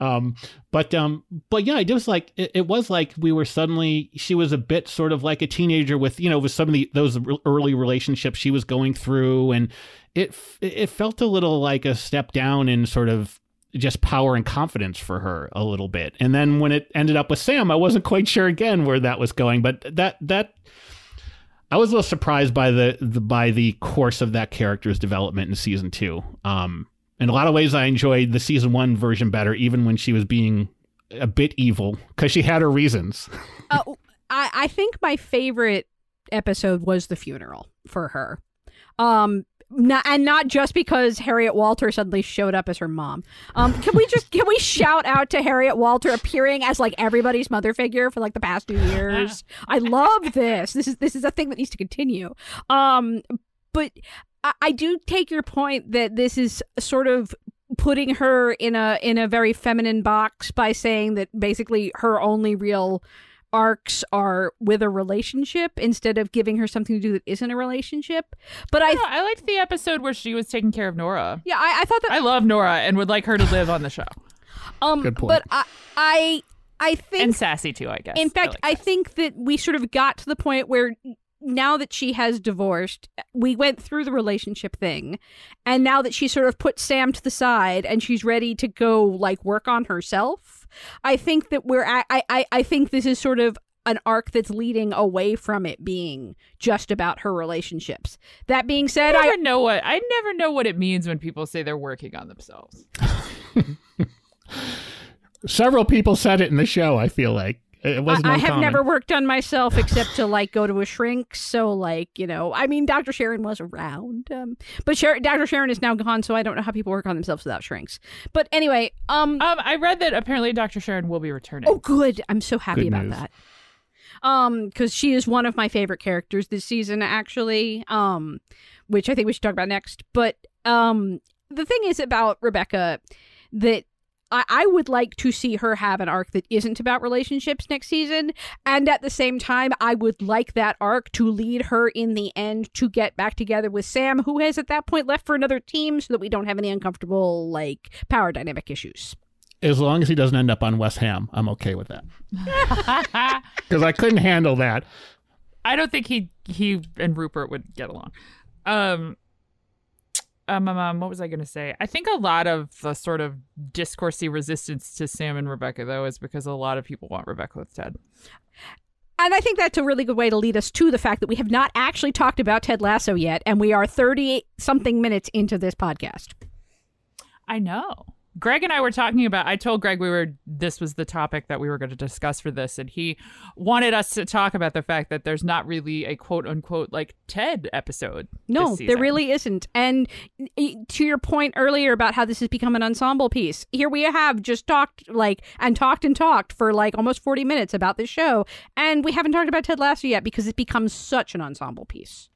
Um, but um, but yeah, it was like it, it was like we were suddenly she was a bit sort of like a teenager with you know with some of the those r- early relationships she was going through, and it it felt a little like a step down in sort of just power and confidence for her a little bit. And then when it ended up with Sam, I wasn't quite sure again where that was going, but that that I was a little surprised by the, the by the course of that character's development in season two. Um, in a lot of ways, I enjoyed the season one version better, even when she was being a bit evil because she had her reasons. Uh, I, I think my favorite episode was the funeral for her. Um, not, and not just because Harriet Walter suddenly showed up as her mom. Um, can we just can we shout out to Harriet Walter appearing as like everybody's mother figure for like the past two years? I love this. This is this is a thing that needs to continue. Um, but I, I do take your point that this is sort of putting her in a in a very feminine box by saying that basically her only real arcs are with a relationship instead of giving her something to do that isn't a relationship. But I, I, I liked the episode where she was taking care of Nora. yeah, I, I thought that I love Nora and would like her to live on the show. um, Good point. but I, I, I think And sassy too, I guess. In fact, like I think that we sort of got to the point where now that she has divorced, we went through the relationship thing. And now that she sort of put Sam to the side and she's ready to go like work on herself, I think that we're at, I, I, I think this is sort of an arc that's leading away from it being just about her relationships. That being said, I I know what I never know what it means when people say they're working on themselves. Several people said it in the show. I feel like it wasn't. I, I have never worked on myself except to like go to a shrink. So like you know, I mean, Dr. Sharon was around, um, but Sher- Dr. Sharon is now gone, so I don't know how people work on themselves without shrinks. But anyway, um, Um, I read that apparently Dr. Sharon will be returning. oh, good. I'm so happy Good about news. that. Um, because she is one of my favorite characters this season, actually. Um, which I think we should talk about next. But um, the thing is about Rebecca that I, I would like to see her have an arc that isn't about relationships next season. And at the same time, I would like that arc to lead her in the end to get back together with Sam, who has at that point left for another team so that we don't have any uncomfortable, like, power dynamic issues. As long as he doesn't end up on West Ham, I'm okay with that because I couldn't handle that. I don't think he he and Rupert would get along. Um, um, um, um, what was I going to say? I think a lot of the sort of discoursey resistance to Sam and Rebecca, though, is because a lot of people want Rebecca with Ted. And I think that's a really good way to lead us to the fact that we have not actually talked about Ted Lasso yet, and we are 30 something minutes into this podcast. I know. Greg and I were talking about I told Greg we were this was the topic that we were going to discuss for this and he wanted us to talk about the fact that there's not really a quote unquote like Ted episode. No, there really isn't. And to your point earlier about how this has become an ensemble piece, here we have just talked like and talked and talked for like almost 40 minutes about this show, and we haven't talked about Ted Lasso yet because it becomes such an ensemble piece.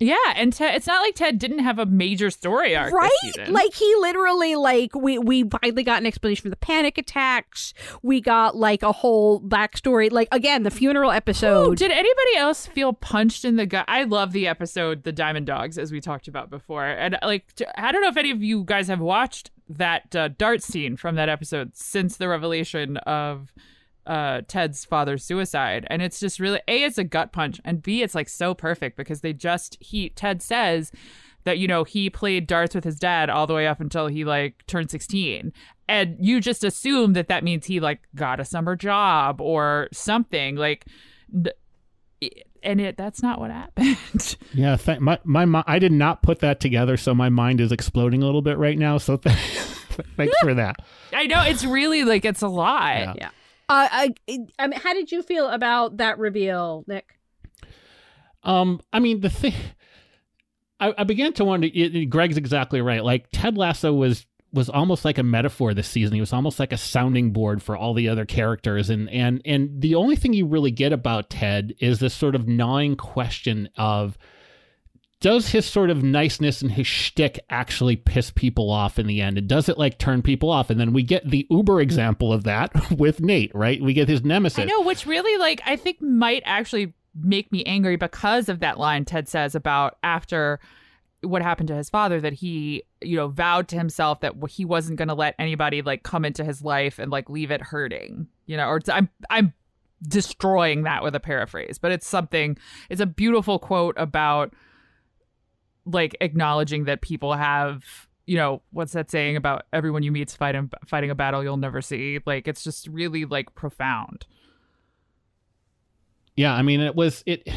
Yeah, and Ted, it's not like Ted didn't have a major story arc right? like he literally like we we finally got an explanation for the panic attacks. We got like a whole backstory. Like again the funeral Oh, episode. did anybody else feel punched in the gut? I love the episode "The Diamond Dogs" as we talked about before, and like I don't know if any of you guys have watched that uh, dart scene from that episode since the revelation of uh, Ted's father's suicide, and it's just really a it's a gut punch, and b it's like so perfect because they just he Ted says that you know he played darts with his dad all the way up until he like turned 16 and you just assume that that means he like got a summer job or something like and it that's not what happened Yeah, th- my my mi- I did not put that together, so my mind is exploding a little bit right now. So th- thanks for that. i know it's really like it's a lot Yeah. yeah uh, I, I mean how did you feel about that reveal nick Um, I mean the thing, I, I began to wonder. It, Greg's exactly right. Like Ted Lasso was was almost like a metaphor this season. He was almost like a sounding board for all the other characters, and and and the only thing you really get about Ted is this sort of gnawing question of does his sort of niceness and his shtick actually piss people off in the end? And does it like turn people off? And then we get the uber example of that with Nate, right? We get his nemesis. I know, which really, like, I think might actually make me angry because of that line Ted says about after what happened to his father that he you know vowed to himself that he wasn't going to let anybody like come into his life and like leave it hurting you know or i'm i'm destroying that with a paraphrase but it's something it's a beautiful quote about like acknowledging that people have you know what's that saying about everyone you meet's fighting fighting a battle you'll never see like it's just really like profound yeah i mean it was it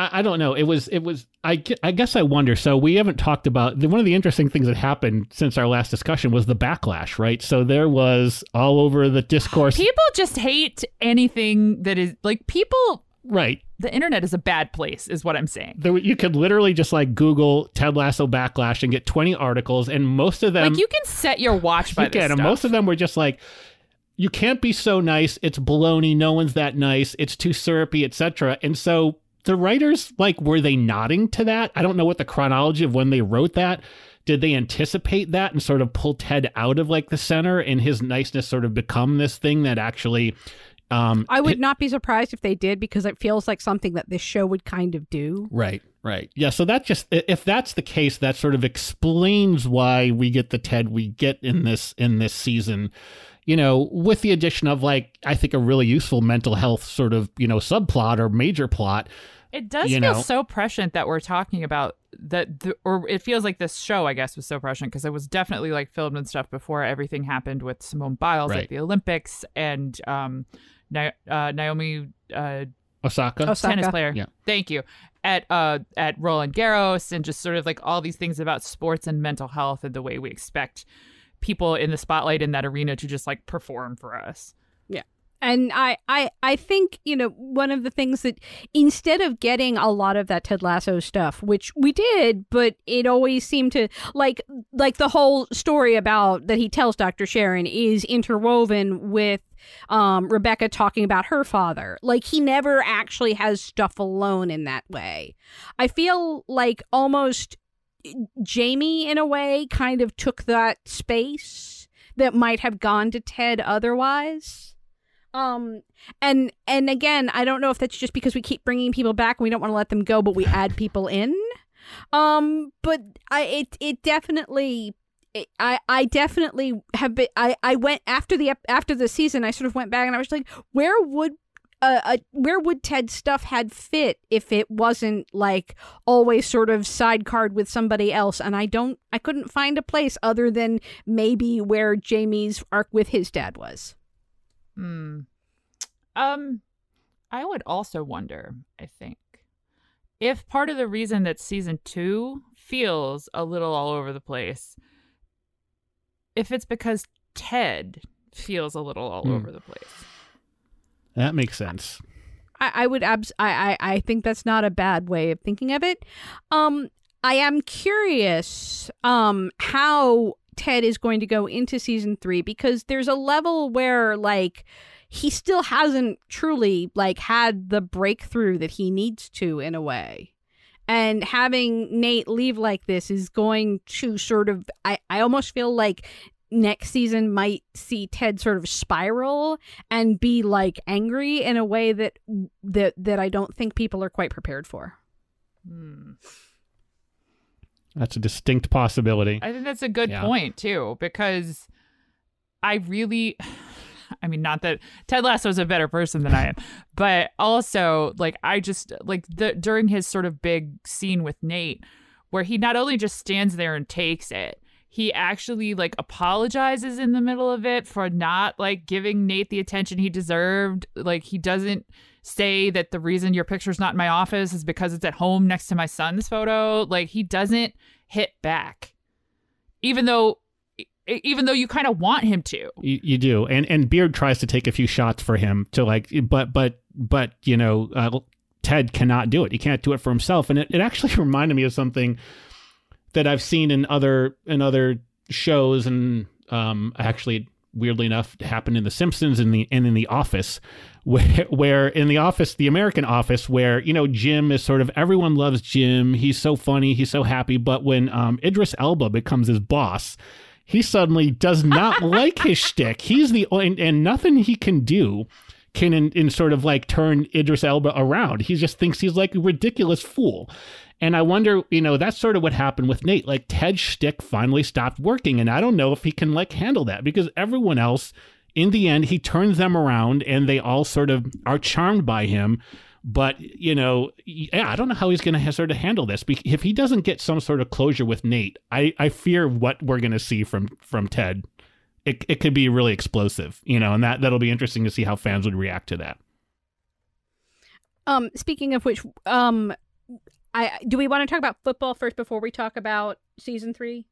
I, I don't know. It was, it was, I, I guess I wonder. So we haven't talked about the, one of the interesting things that happened since our last discussion was the backlash, right? So there was all over the discourse. People just hate anything that is like people. Right. The internet is a bad place, is what I'm saying. There, you could literally just like Google Ted Lasso backlash and get 20 articles, and most of them. Like you can set your watch by you this can, and most of them were just like, you can't be so nice. It's baloney. No one's that nice. It's too syrupy, etc. And so the writers like were they nodding to that? I don't know what the chronology of when they wrote that. Did they anticipate that and sort of pull Ted out of like the center and his niceness sort of become this thing that actually um I would hit- not be surprised if they did because it feels like something that this show would kind of do. Right, right. Yeah, so that just if that's the case, that sort of explains why we get the Ted we get in this in this season. You know, with the addition of like I think a really useful mental health sort of, you know, subplot or major plot. It does feel know. so prescient that we're talking about that, the, or it feels like this show, I guess, was so prescient because it was definitely like filmed and stuff before everything happened with Simone Biles Right. at the Olympics and um, Ni- uh, Naomi uh, Osaka. Osaka. tennis player. Yeah. Thank you. At uh at Roland Garros and just sort of like all these things about sports and mental health and the way we expect people in the spotlight in that arena to just like perform for us. And I, I, I think you know one of the things that instead of getting a lot of that Ted Lasso stuff, which we did, but it always seemed to like like the whole story about that he tells Dr. Sharon is interwoven with um, Rebecca talking about her father. Like he never actually has stuff alone in that way. I feel like almost Jamie in a way kind of took that space that might have gone to Ted otherwise. Um and and again, I don't know if that's just because we keep bringing people back and we don't want to let them go, but we add people in. Um, but I it it definitely. I I definitely have been. I I went after the after the season. I sort of went back and I was like, where would uh, uh where would Ted's stuff had fit if it wasn't like always sort of sidecard with somebody else? And I don't. I couldn't find a place other than maybe where Jamie's arc with his dad was. Hmm. Um, I would also wonder, I think, if part of the reason that season two feels a little all over the place, if it's because Ted feels a little all Hmm. over the place. That makes sense. I, I would abs- I, I I think that's not a bad way of thinking of it. Um, I am curious um how Ted is going to go into season three because there's a level where like he still hasn't truly like had the breakthrough that he needs to in a way. And having Nate leave like this is going to sort of I, I almost feel like next season might see Ted sort of spiral and be like angry in a way that that that I don't think people are quite prepared for. Hmm. That's a distinct possibility. I think that's a good Yeah. point too, because I really, I mean, not that Ted Lasso is a better person than I am, but also like I just like the during his sort of big scene with Nate, where he not only just stands there and takes it, he actually like apologizes in the middle of it for not like giving Nate the attention he deserved. Like he doesn't say that the reason your picture's not in my office is because it's at home next to my son's photo. Like he doesn't hit back. Even though even though you kind of want him to. You, you do, and and Beard tries to take a few shots for him to like, but but but you know, uh, Ted cannot do it. He can't do it for himself, and it, it actually reminded me of something that I've seen in other in other shows, and um, actually, weirdly enough, happened in The Simpsons and the and in The Office, where, where in the office, the American office, where you know Jim is sort of everyone loves Jim. He's so funny, he's so happy. But when um, Idris Elba becomes his boss, he suddenly does not like his shtick. He's the and, and nothing he can do can in, in sort of like turn Idris Elba around. He just thinks he's like a ridiculous fool. And I wonder, you know, that's sort of what happened with Nate. Like Ted's shtick finally stopped working, and I don't know if he can like handle that because everyone else, in the end, he turns them around, and they all sort of are charmed by him. But you know, yeah, I don't know how he's going to sort of handle this. If he doesn't get some sort of closure with Nate, I, I fear what we're going to see from from Ted. It it could be really explosive, you know, and that that'll be interesting to see how fans would react to that. Um, speaking of which, um, I do we want to talk about football first before we talk about season three?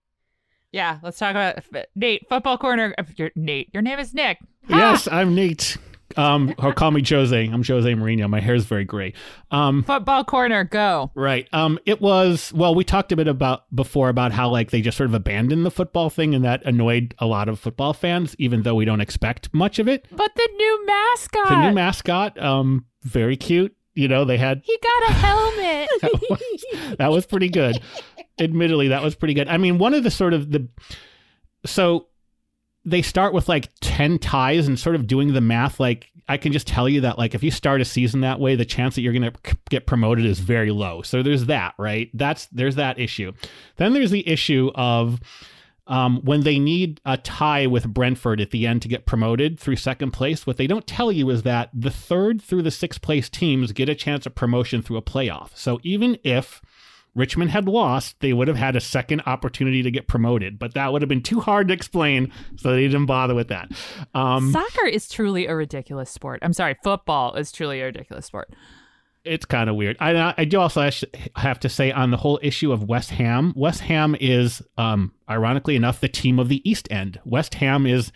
Yeah, let's talk about Nate football corner. Your, Nate, your name is Nick. Yes, I'm Nate. Um, or call me Jose. I'm Jose Mourinho. My hair is very gray. Um, football corner, go. Right. Um, it was well. We talked a bit about before about how like they just sort of abandoned the football thing, and that annoyed a lot of football fans, even though we don't expect much of it. But the new mascot, the new mascot, um, very cute you know, they had. He got a helmet. that, was, that was pretty good. Admittedly, that was pretty good. I mean, one of the sort of the. So they start with like 10 ties and sort of doing the math like i can just tell you that like if you start a season that way the chance that you're going to get promoted is very low so there's that right that's there's that issue then there's the issue of um, when they need a tie with Brentford at the end to get promoted through second place, what they don't tell you is that the third through the sixth place teams get a chance of promotion through a playoff. So even if Richmond had lost, they would have had a second opportunity to get promoted, but that would have been too hard to explain, so they didn't bother with that. Um, Soccer is truly a ridiculous sport. I'm sorry, football is truly a ridiculous sport it's kind of weird. I I do also have to say on the whole issue of West Ham. West Ham is, um, ironically enough, the team of the East End. West Ham is.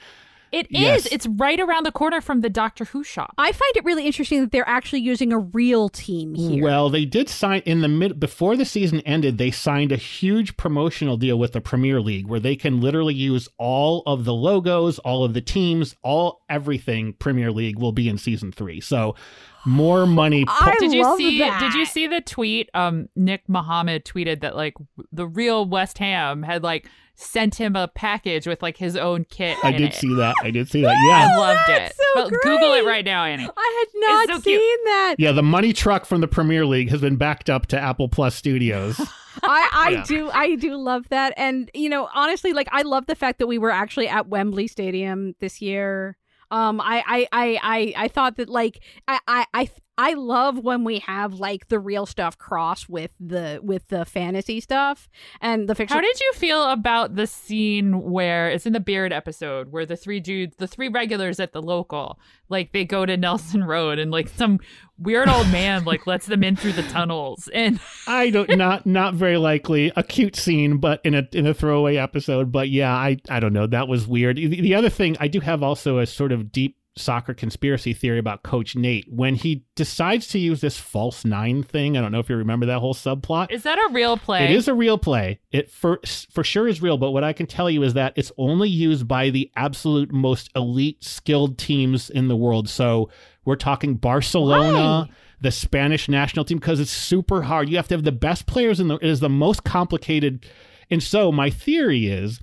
It yes. is. It's right around the corner from the Doctor Who shop. I find it really interesting that they're actually using a real team here. Well, they did sign in the mid before the season ended. They signed a huge promotional deal with the Premier League, where they can literally use all of the logos, all of the teams, all everything Premier League will be in season three. So more money. I did you love see? That. Did you see the tweet? Um, Nick Mohammed tweeted that like the real West Ham had like sent him a package with like his own kit. I did it. see that. I did see that. Yeah, I loved it. So but great. Google it right now, Annie. I had not so seen cute. that. Yeah, the money truck from the Premier League has been backed up to Apple Plus Studios. I, I yeah. do I do love that. And you know, honestly, like I love the fact that we were actually at Wembley Stadium this year. Um, I, I, I, I, I thought that like I, I, I, I love when we have like the real stuff cross with the with the fantasy stuff and the fiction. How did you feel about the scene where it's in the Beard episode where the three dudes, the three regulars at the local, like they go to Nelson Road and like some weird old man like lets them in through the tunnels and I don't not not very likely a cute scene, but in a in a throwaway episode. But yeah, I I don't know that was weird. The, the other thing I do have also a sort of deep soccer conspiracy theory about Coach Nate when he decides to use this false nine thing. I don't know if you remember that whole subplot. Is that a real play? It is a real play. It for for sure is real. But what I can tell you is that it's only used by the absolute most elite, skilled teams in the world. So we're talking Barcelona. Why? The Spanish national team because it's super hard. You have to have the best players in the. It is the most complicated, and so my theory is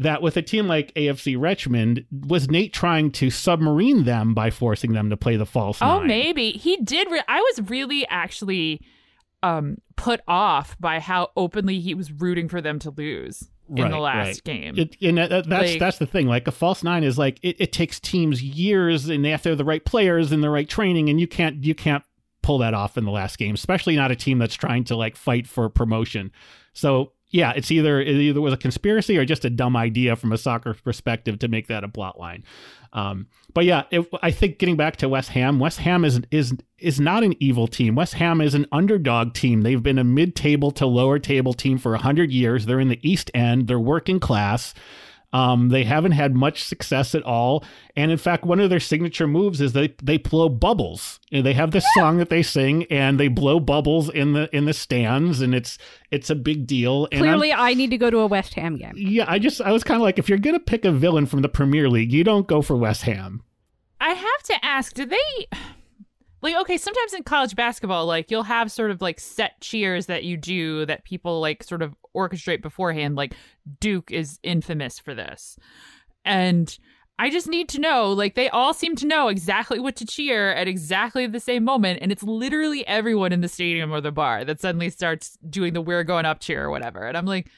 that with a team like AFC Richmond, was Nate trying to submarine them by forcing them to play the false oh, nine? maybe he did. Re- I was really actually um, put off by how openly he was rooting for them to lose in right, the last right. game. It, and that, that's like, that's the thing. Like a false nine is like it, it takes teams years, and they have to have the right players and the right training, and you can't you can't pull that off in the last game, especially not a team that's trying to like fight for promotion. So yeah, it's either it either was a conspiracy or just a dumb idea from a soccer perspective to make that a plot line. Um, but yeah, I think getting back to West Ham, West Ham is is is not an evil team. West Ham is an underdog team. They've been a mid-table to lower table team for hundred years. They're in the East End. They're working class. Um, they haven't had much success at all, and in fact, one of their signature moves is they they blow bubbles. They have this song that they sing, and they blow bubbles in the in the stands, and it's it's a big deal. And Clearly, I'm, i need to go to a West Ham game. Yeah, I just I was kind of like, if you're gonna pick a villain from the Premier League, you don't go for West Ham. I have to ask, do they like okay, sometimes in college basketball, like you'll have sort of like set cheers that you do that people like sort of orchestrate beforehand. Like Duke is infamous for this. And I just need to know, like they all seem to know exactly what to cheer at exactly the same moment, and it's literally everyone in the stadium or the bar that suddenly starts doing the "We're going up" cheer or whatever. And I'm like,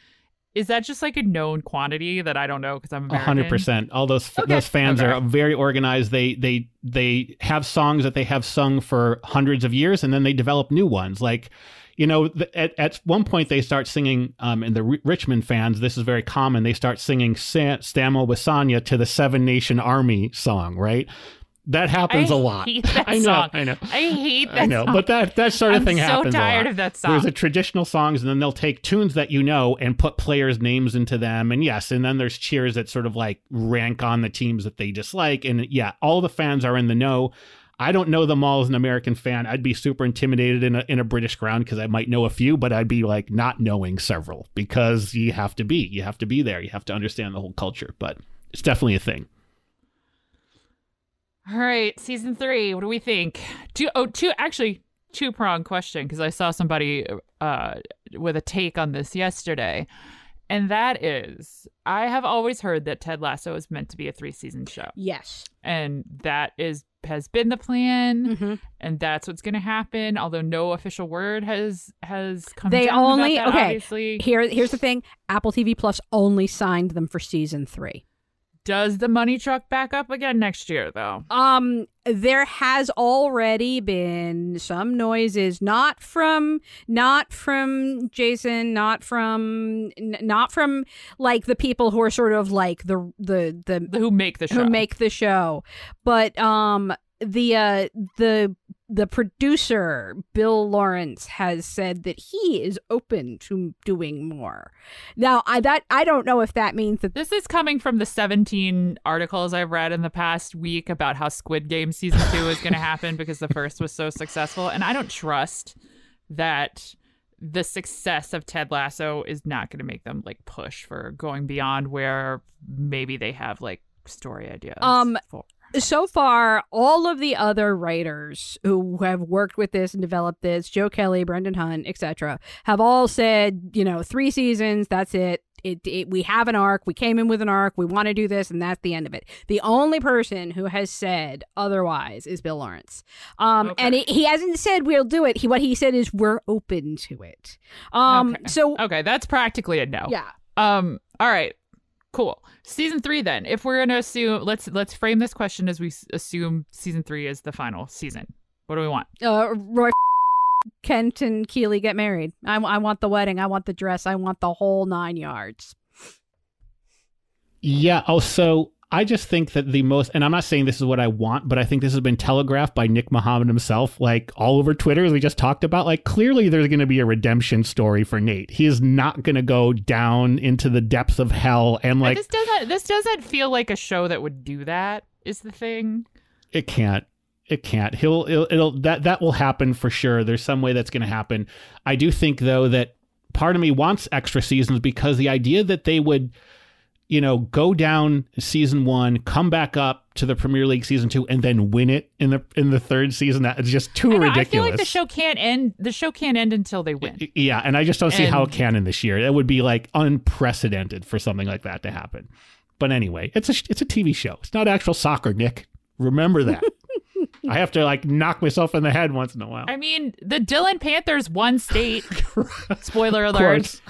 is that just like a known quantity that I don't know because I'm A hundred percent. All those Okay. those fans Okay. are very organized. They they they have songs that they have sung for hundreds of years, and then they develop new ones. Like, you know, th- at at one point they start singing. Um, and the R- Richmond fans, this is very common. They start singing Sa- "Sam Obisanya" to the Seven Nation Army song. Right, that happens I a lot. I know. song. I know. I hate that I know, song. but that that sort of thing happens. I'm thing so happens. a tired lot. of that song. There's a traditional songs, and then they'll take tunes that you know and put players' names into them. And yes, and then there's cheers that sort of like rank on the teams that they dislike. And yeah, all the fans are in the know. I don't know them all as an American fan. I'd be super intimidated in a in a British ground because I might know a few, but I'd be like not knowing several because you have to be. You have to be there. You have to understand the whole culture. But it's definitely a thing. All right, season three. What do we think? Two oh two actually two prong question because I saw somebody uh with a take on this yesterday, and that is I have always heard that Ted Lasso is meant to be a three season show, Yes. and that is has been the plan, hmm and that's what's going to happen. Although no official word has has come. They only- that, okay. Obviously, Here, here's the thing: Apple TV Plus only signed them for season three. Does the money truck back up again next year though? Um, there has already been some noises, not from, not from Jason, not from, n- not from like the people who are sort of like the the the The who make the show? who make the show, but um, the uh the the producer Bill Lawrence has said that he is open to doing more. Now, I that I don't know if that means that This is coming from the 17 articles I've read in the past week about how Squid Game season two is going to happen because the first was so successful. And I don't trust that the success of Ted Lasso is not going to make them like push for going beyond where maybe they have like story ideas. Um, for. So far, all of the other writers who have worked with this and developed this, Joe Kelly, Brendan Hunt, etc., have all said, you know, three seasons, that's it. It, it. We have an arc. We came in with an arc. We want to do this, and that's the end of it. The only person who has said otherwise is Bill Lawrence. Um, Okay. and it, he hasn't said we'll do it. He what he said is we're open to it. Um, Okay. so Okay, that's practically a no. yeah, Um. All right. Cool. Season three. Then, if we're gonna assume, let's let's frame this question as we assume season three is the final season. What do we want? uh, Roy Kent and Keeley get married. I, I want the wedding. I want the dress. I want the whole nine yards. Yeah. Also, I just think that the most, and I'm not saying this is what I want, but I think this has been telegraphed by Nick Mohammed himself, like all over Twitter, as we just talked about. Like, clearly there's going to be a redemption story for Nate. He is not going to go down into the depths of hell and like, this doesn't this doesn't feel like a show that would do that. Is the thing? it can't. It can't. He'll, it'll, it'll, that, that will happen for sure. There's some way that's going to happen. I do think, though, that part of me wants extra seasons because the idea that they would, you know, go down season one, come back up to the Premier League season two, and then win it in the in the third season. That is just too I, know, ridiculous. I feel like the show can't end. The show can't end until they win. Yeah, and I just don't see how it can in this year. It would be like unprecedented for something like that to happen. But anyway, it's a it's a TV show. It's not actual soccer, Nick. Remember that. I have to like knock myself in the head once in a while. I mean, the Dillon Panthers won state. Spoiler alert.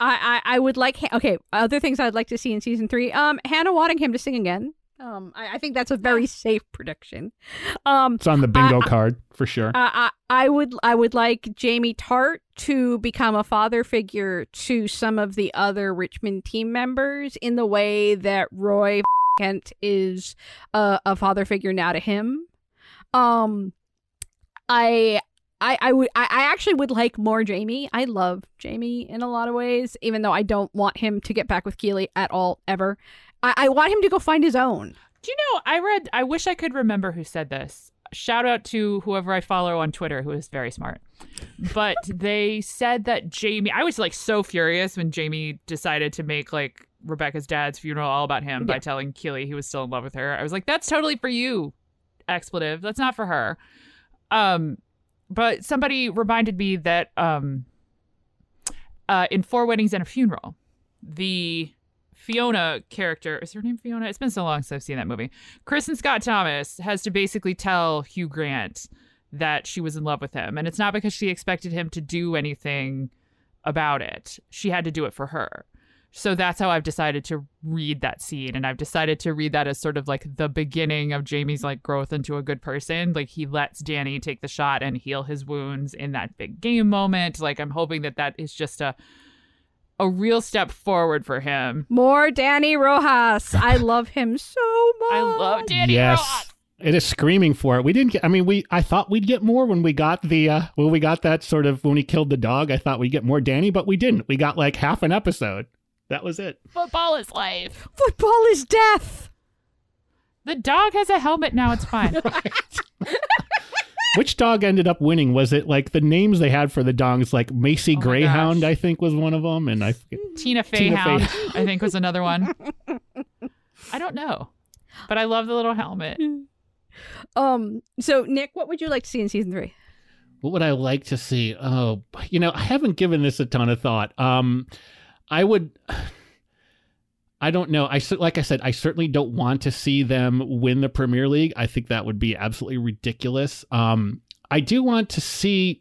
Course. I, I, I would like. Okay, other things I'd like to see in season three. Um, Hannah Waddingham to sing again. Um, I, I think that's a very safe prediction. Um, It's on the bingo I- card for sure. I, I I would I would like Jamie Tartt to become a father figure to some of the other Richmond team members in the way that Roy Kent is a, a father figure now to him. Um, I. I, I would I, I actually would like more Jamie. I love Jamie in a lot of ways, even though I don't want him to get back with Keeley at all ever. I, I want him to go find his own. Do you know? I read. I wish I could remember who said this. Shout out to whoever I follow on Twitter, who is very smart. But they said that Jamie. I was like so furious when Jamie decided to make like Rebecca's dad's funeral all about him by telling Keeley he was still in love with her. I was like, that's totally for you, expletive. That's not for her. Um, but somebody reminded me that um, uh, in Four Weddings and a Funeral, the Fiona character is her name Fiona? It's been so long since I've seen that movie. Kristin Scott Thomas has to basically tell Hugh Grant that she was in love with him, and it's not because she expected him to do anything about it. She had to do it for her. So that's how I've decided to read that scene. And I've decided to read that as sort of like the beginning of Jamie's like growth into a good person. Like he lets Dani take the shot and heal his wounds in that big game moment. Like I'm hoping that that is just a a real step forward for him. More Dani Rojas. I love him so much. I love Dani yes. Rojas. It is screaming for it. We didn't get. I mean, we. I thought we'd get more when we got the. uh When we got that sort of when he killed the dog. I thought we'd get more Dani, but we didn't. We got like half an episode. That was it. Football is life. Football is death. The dog has a helmet now. It's fine. Which dog ended up winning? Was it like the names they had for the dogs? Like Macy Oh Greyhound, gosh. I think was one of them, and I forget. Tina Fey Tina Hound, Fey. I think was another one. I don't know, but I love the little helmet. Um. So Nick, what would you like to see in season three? What would I like to see? Oh, you know, I haven't given this a ton of thought. Um, I would. I don't know. I like I said, I certainly don't want to see them win the Premier League. I think that would be absolutely ridiculous. Um, I do want to see.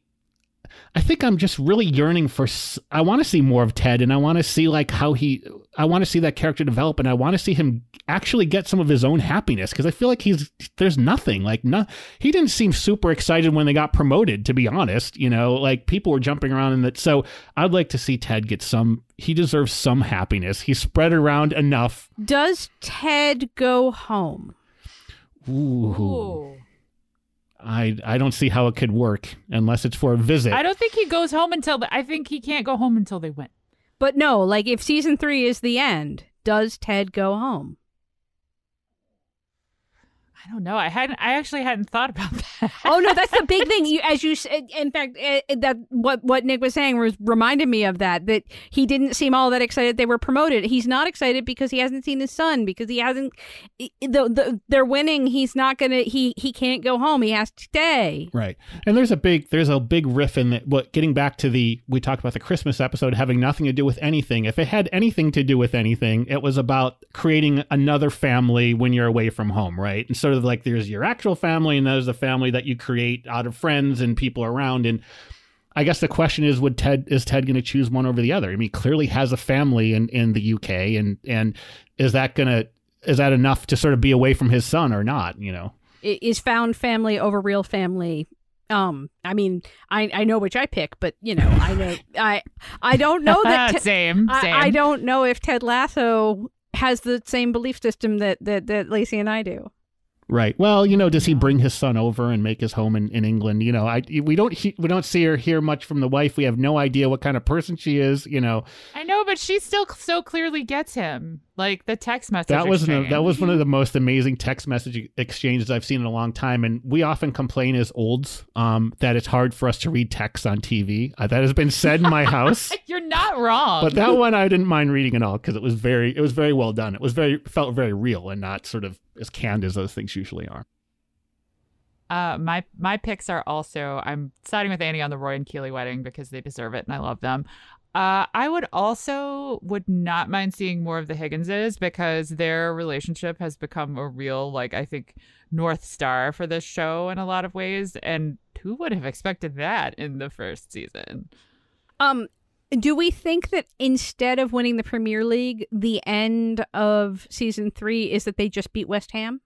I think I'm just really yearning for. I want to see more of Ted, and I want to see like how he. I want to see that character develop, and I want to see him actually get some of his own happiness because I feel like he's there's nothing like no. He didn't seem super excited when they got promoted, to be honest. You know, like people were jumping around in that. So I'd like to see Ted get some. He deserves some happiness. He's spread around enough. Does Ted go home? Ooh. I I don't see how it could work unless it's for a visit. I don't think he goes home until the, I think he can't go home until they win. But no, like if season three is the end, does Ted go home? I don't know. I hadn't. I actually hadn't thought about that. oh no, that's the big thing. You, as you, said, in fact, eh, eh, that what what Nick was saying was reminded me of that. That he didn't seem all that excited they were promoted. He's not excited because he hasn't seen his son because he hasn't. The, the, they're winning. He's not gonna. He he can't go home. He has to stay. Right. And there's a big there's a big riff in that what getting back to the we talked about the Christmas episode having nothing to do with anything. If it had anything to do with anything, it was about creating another family when you're away from home, right? And sort of like there's your actual family and there's the family that you create out of friends and people around and I guess the question is would Ted is Ted going to choose one over the other? I mean, he clearly has a family in in the UK and and is that going to is that enough to sort of be away from his son or not, you know? Is found family over real family? Um, I mean, I I know which I pick, but you know, I know I I don't know that. Te- same. Same. I, I don't know if Ted Lasso has the same belief system that that that Lacey and I do. Right. Well, you know, does he bring his son over and make his home in, in England? You know, I we don't he, we don't see or hear much from the wife. We have no idea what kind of person she is. You know, I know, but she still so clearly gets him. Like the text message. that was an, that was one of the most amazing text message exchanges I've seen in a long time. And we often complain as olds um, that it's hard for us to read text on TV. Uh, that has been said in my house. You're not wrong. But that one I didn't mind reading at all because it was very it was very well done. It was very felt very real and not sort of as canned as those things usually are. Uh, my my picks are also I'm siding with Annie on the Roy and Keeley wedding because they deserve it and I love them. Uh, I would also would not mind seeing more of the Higginses because their relationship has become a real like I think north star for this show in a lot of ways. And who would have expected that in the first season? Um, do we think that instead of winning the Premier League, the end of season three is that they just beat West Ham?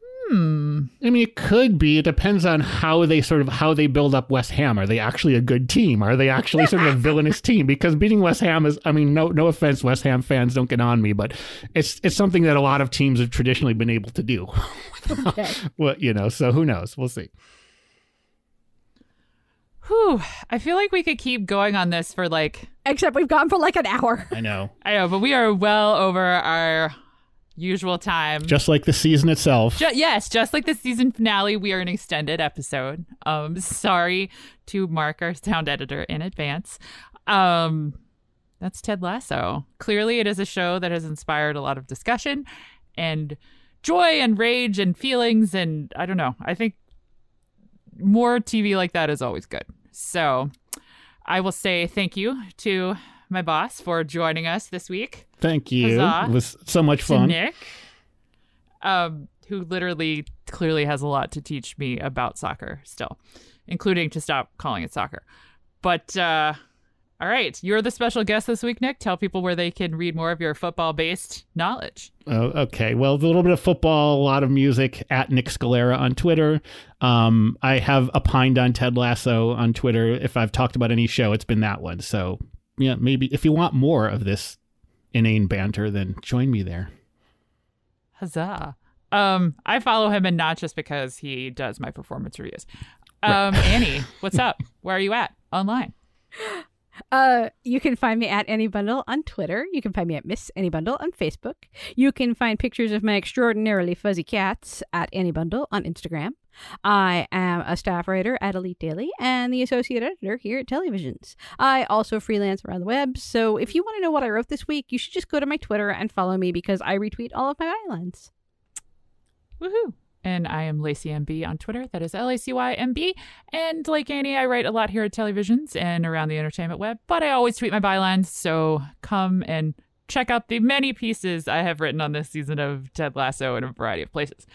Hmm. I mean, it could be. It depends on how they sort of how they build up West Ham. Are they actually a good team? Are they actually sort of a villainous team? Because beating West Ham is, I mean, no no offense, West Ham fans, don't get on me, but it's it's something that a lot of teams have traditionally been able to do. Okay. well, you know, so who knows? We'll see. Whew. I feel like we could keep going on this for like Except we've gone for like an hour. I know. I know, but we are well over our usual time. Just like the season itself. Ju- yes, just like the season finale, we are an extended episode. Um, sorry to mark our sound editor in advance. Um, that's Ted Lasso. Clearly, it is a show that has inspired a lot of discussion and joy and rage and feelings. And I don't know. I think more TV like that is always good. So I will say thank you to my boss for joining us this week. Thank you. Huzzah. It was so much fun. Nick, um, who literally clearly has a lot to teach me about soccer still, including to stop calling it soccer. But uh, all right, you're the special guest this week, Nick. Tell people where they can read more of your football based knowledge. Oh, okay. Well, a little bit of football, a lot of music at Nick Scalera on Twitter. Um, I have opined on Ted Lasso on Twitter. If I've talked about any show, it's been that one. So, yeah, maybe if you want more of this inane banter, then join me there. Huzzah. Um, I follow him and not just because he does my performance reviews. Um, Annie, what's up? Where are you at online? Uh, you can find me at Any Bundle on Twitter. You can find me at Miss Any Bundle on Facebook. You can find pictures of my extraordinarily fuzzy cats at Any Bundle on Instagram. I am a staff writer at Elite Daily and the associate editor here at Telly Visions. I also freelance around the web, so if you want to know what I wrote this week, you should just go to my Twitter and follow me because I retweet all of my bylines. Woohoo! And I am Lacey MB on Twitter. That is L A C Y M B. And like Annie, I write a lot here at Telly Visions and around the entertainment web, but I always tweet my bylines. So come and check out the many pieces I have written on this season of Ted Lasso in a variety of places.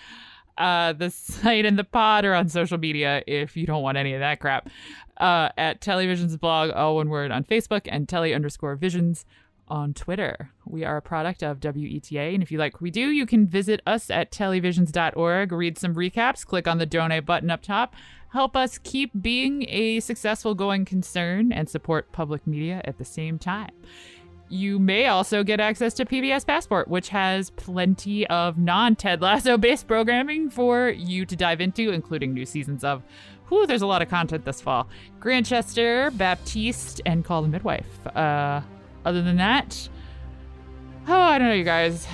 Uh, the site and the pod are on social media if you don't want any of that crap. Uh, at Telly Visions blog, all one word on Facebook, and tele underscore visions on Twitter. We are a product of WETA, and if you like what we do, you can visit us at tellyvisions.org, read some recaps, click on the donate button up top, help us keep being a successful going concern, and support public media at the same time. You may also get access to PBS Passport, which has plenty of non Ted Lasso based programming for you to dive into, including new seasons of. Whew, there's a lot of content this fall. Grantchester, Baptiste, and Call the Midwife. Uh, other than that, oh, I don't know, you guys.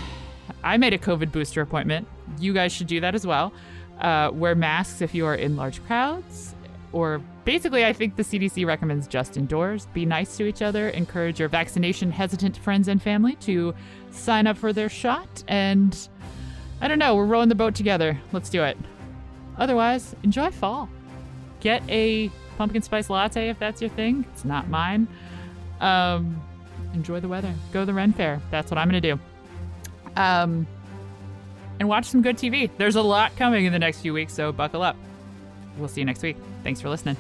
I made a COVID booster appointment. You guys should do that as well. Uh, wear masks if you are in large crowds. Or basically, I think the CDC recommends just indoors. Be nice to each other. Encourage your vaccination hesitant friends and family to sign up for their shot. And I don't know, we're rowing the boat together. Let's do it. Otherwise, enjoy fall. Get a pumpkin spice latte if that's your thing. It's not mine. Um, enjoy the weather. Go to the Ren Fair. That's what I'm going to do. Um, and watch some good TV. There's a lot coming in the next few weeks, so buckle up. We'll see you next week. Thanks for listening.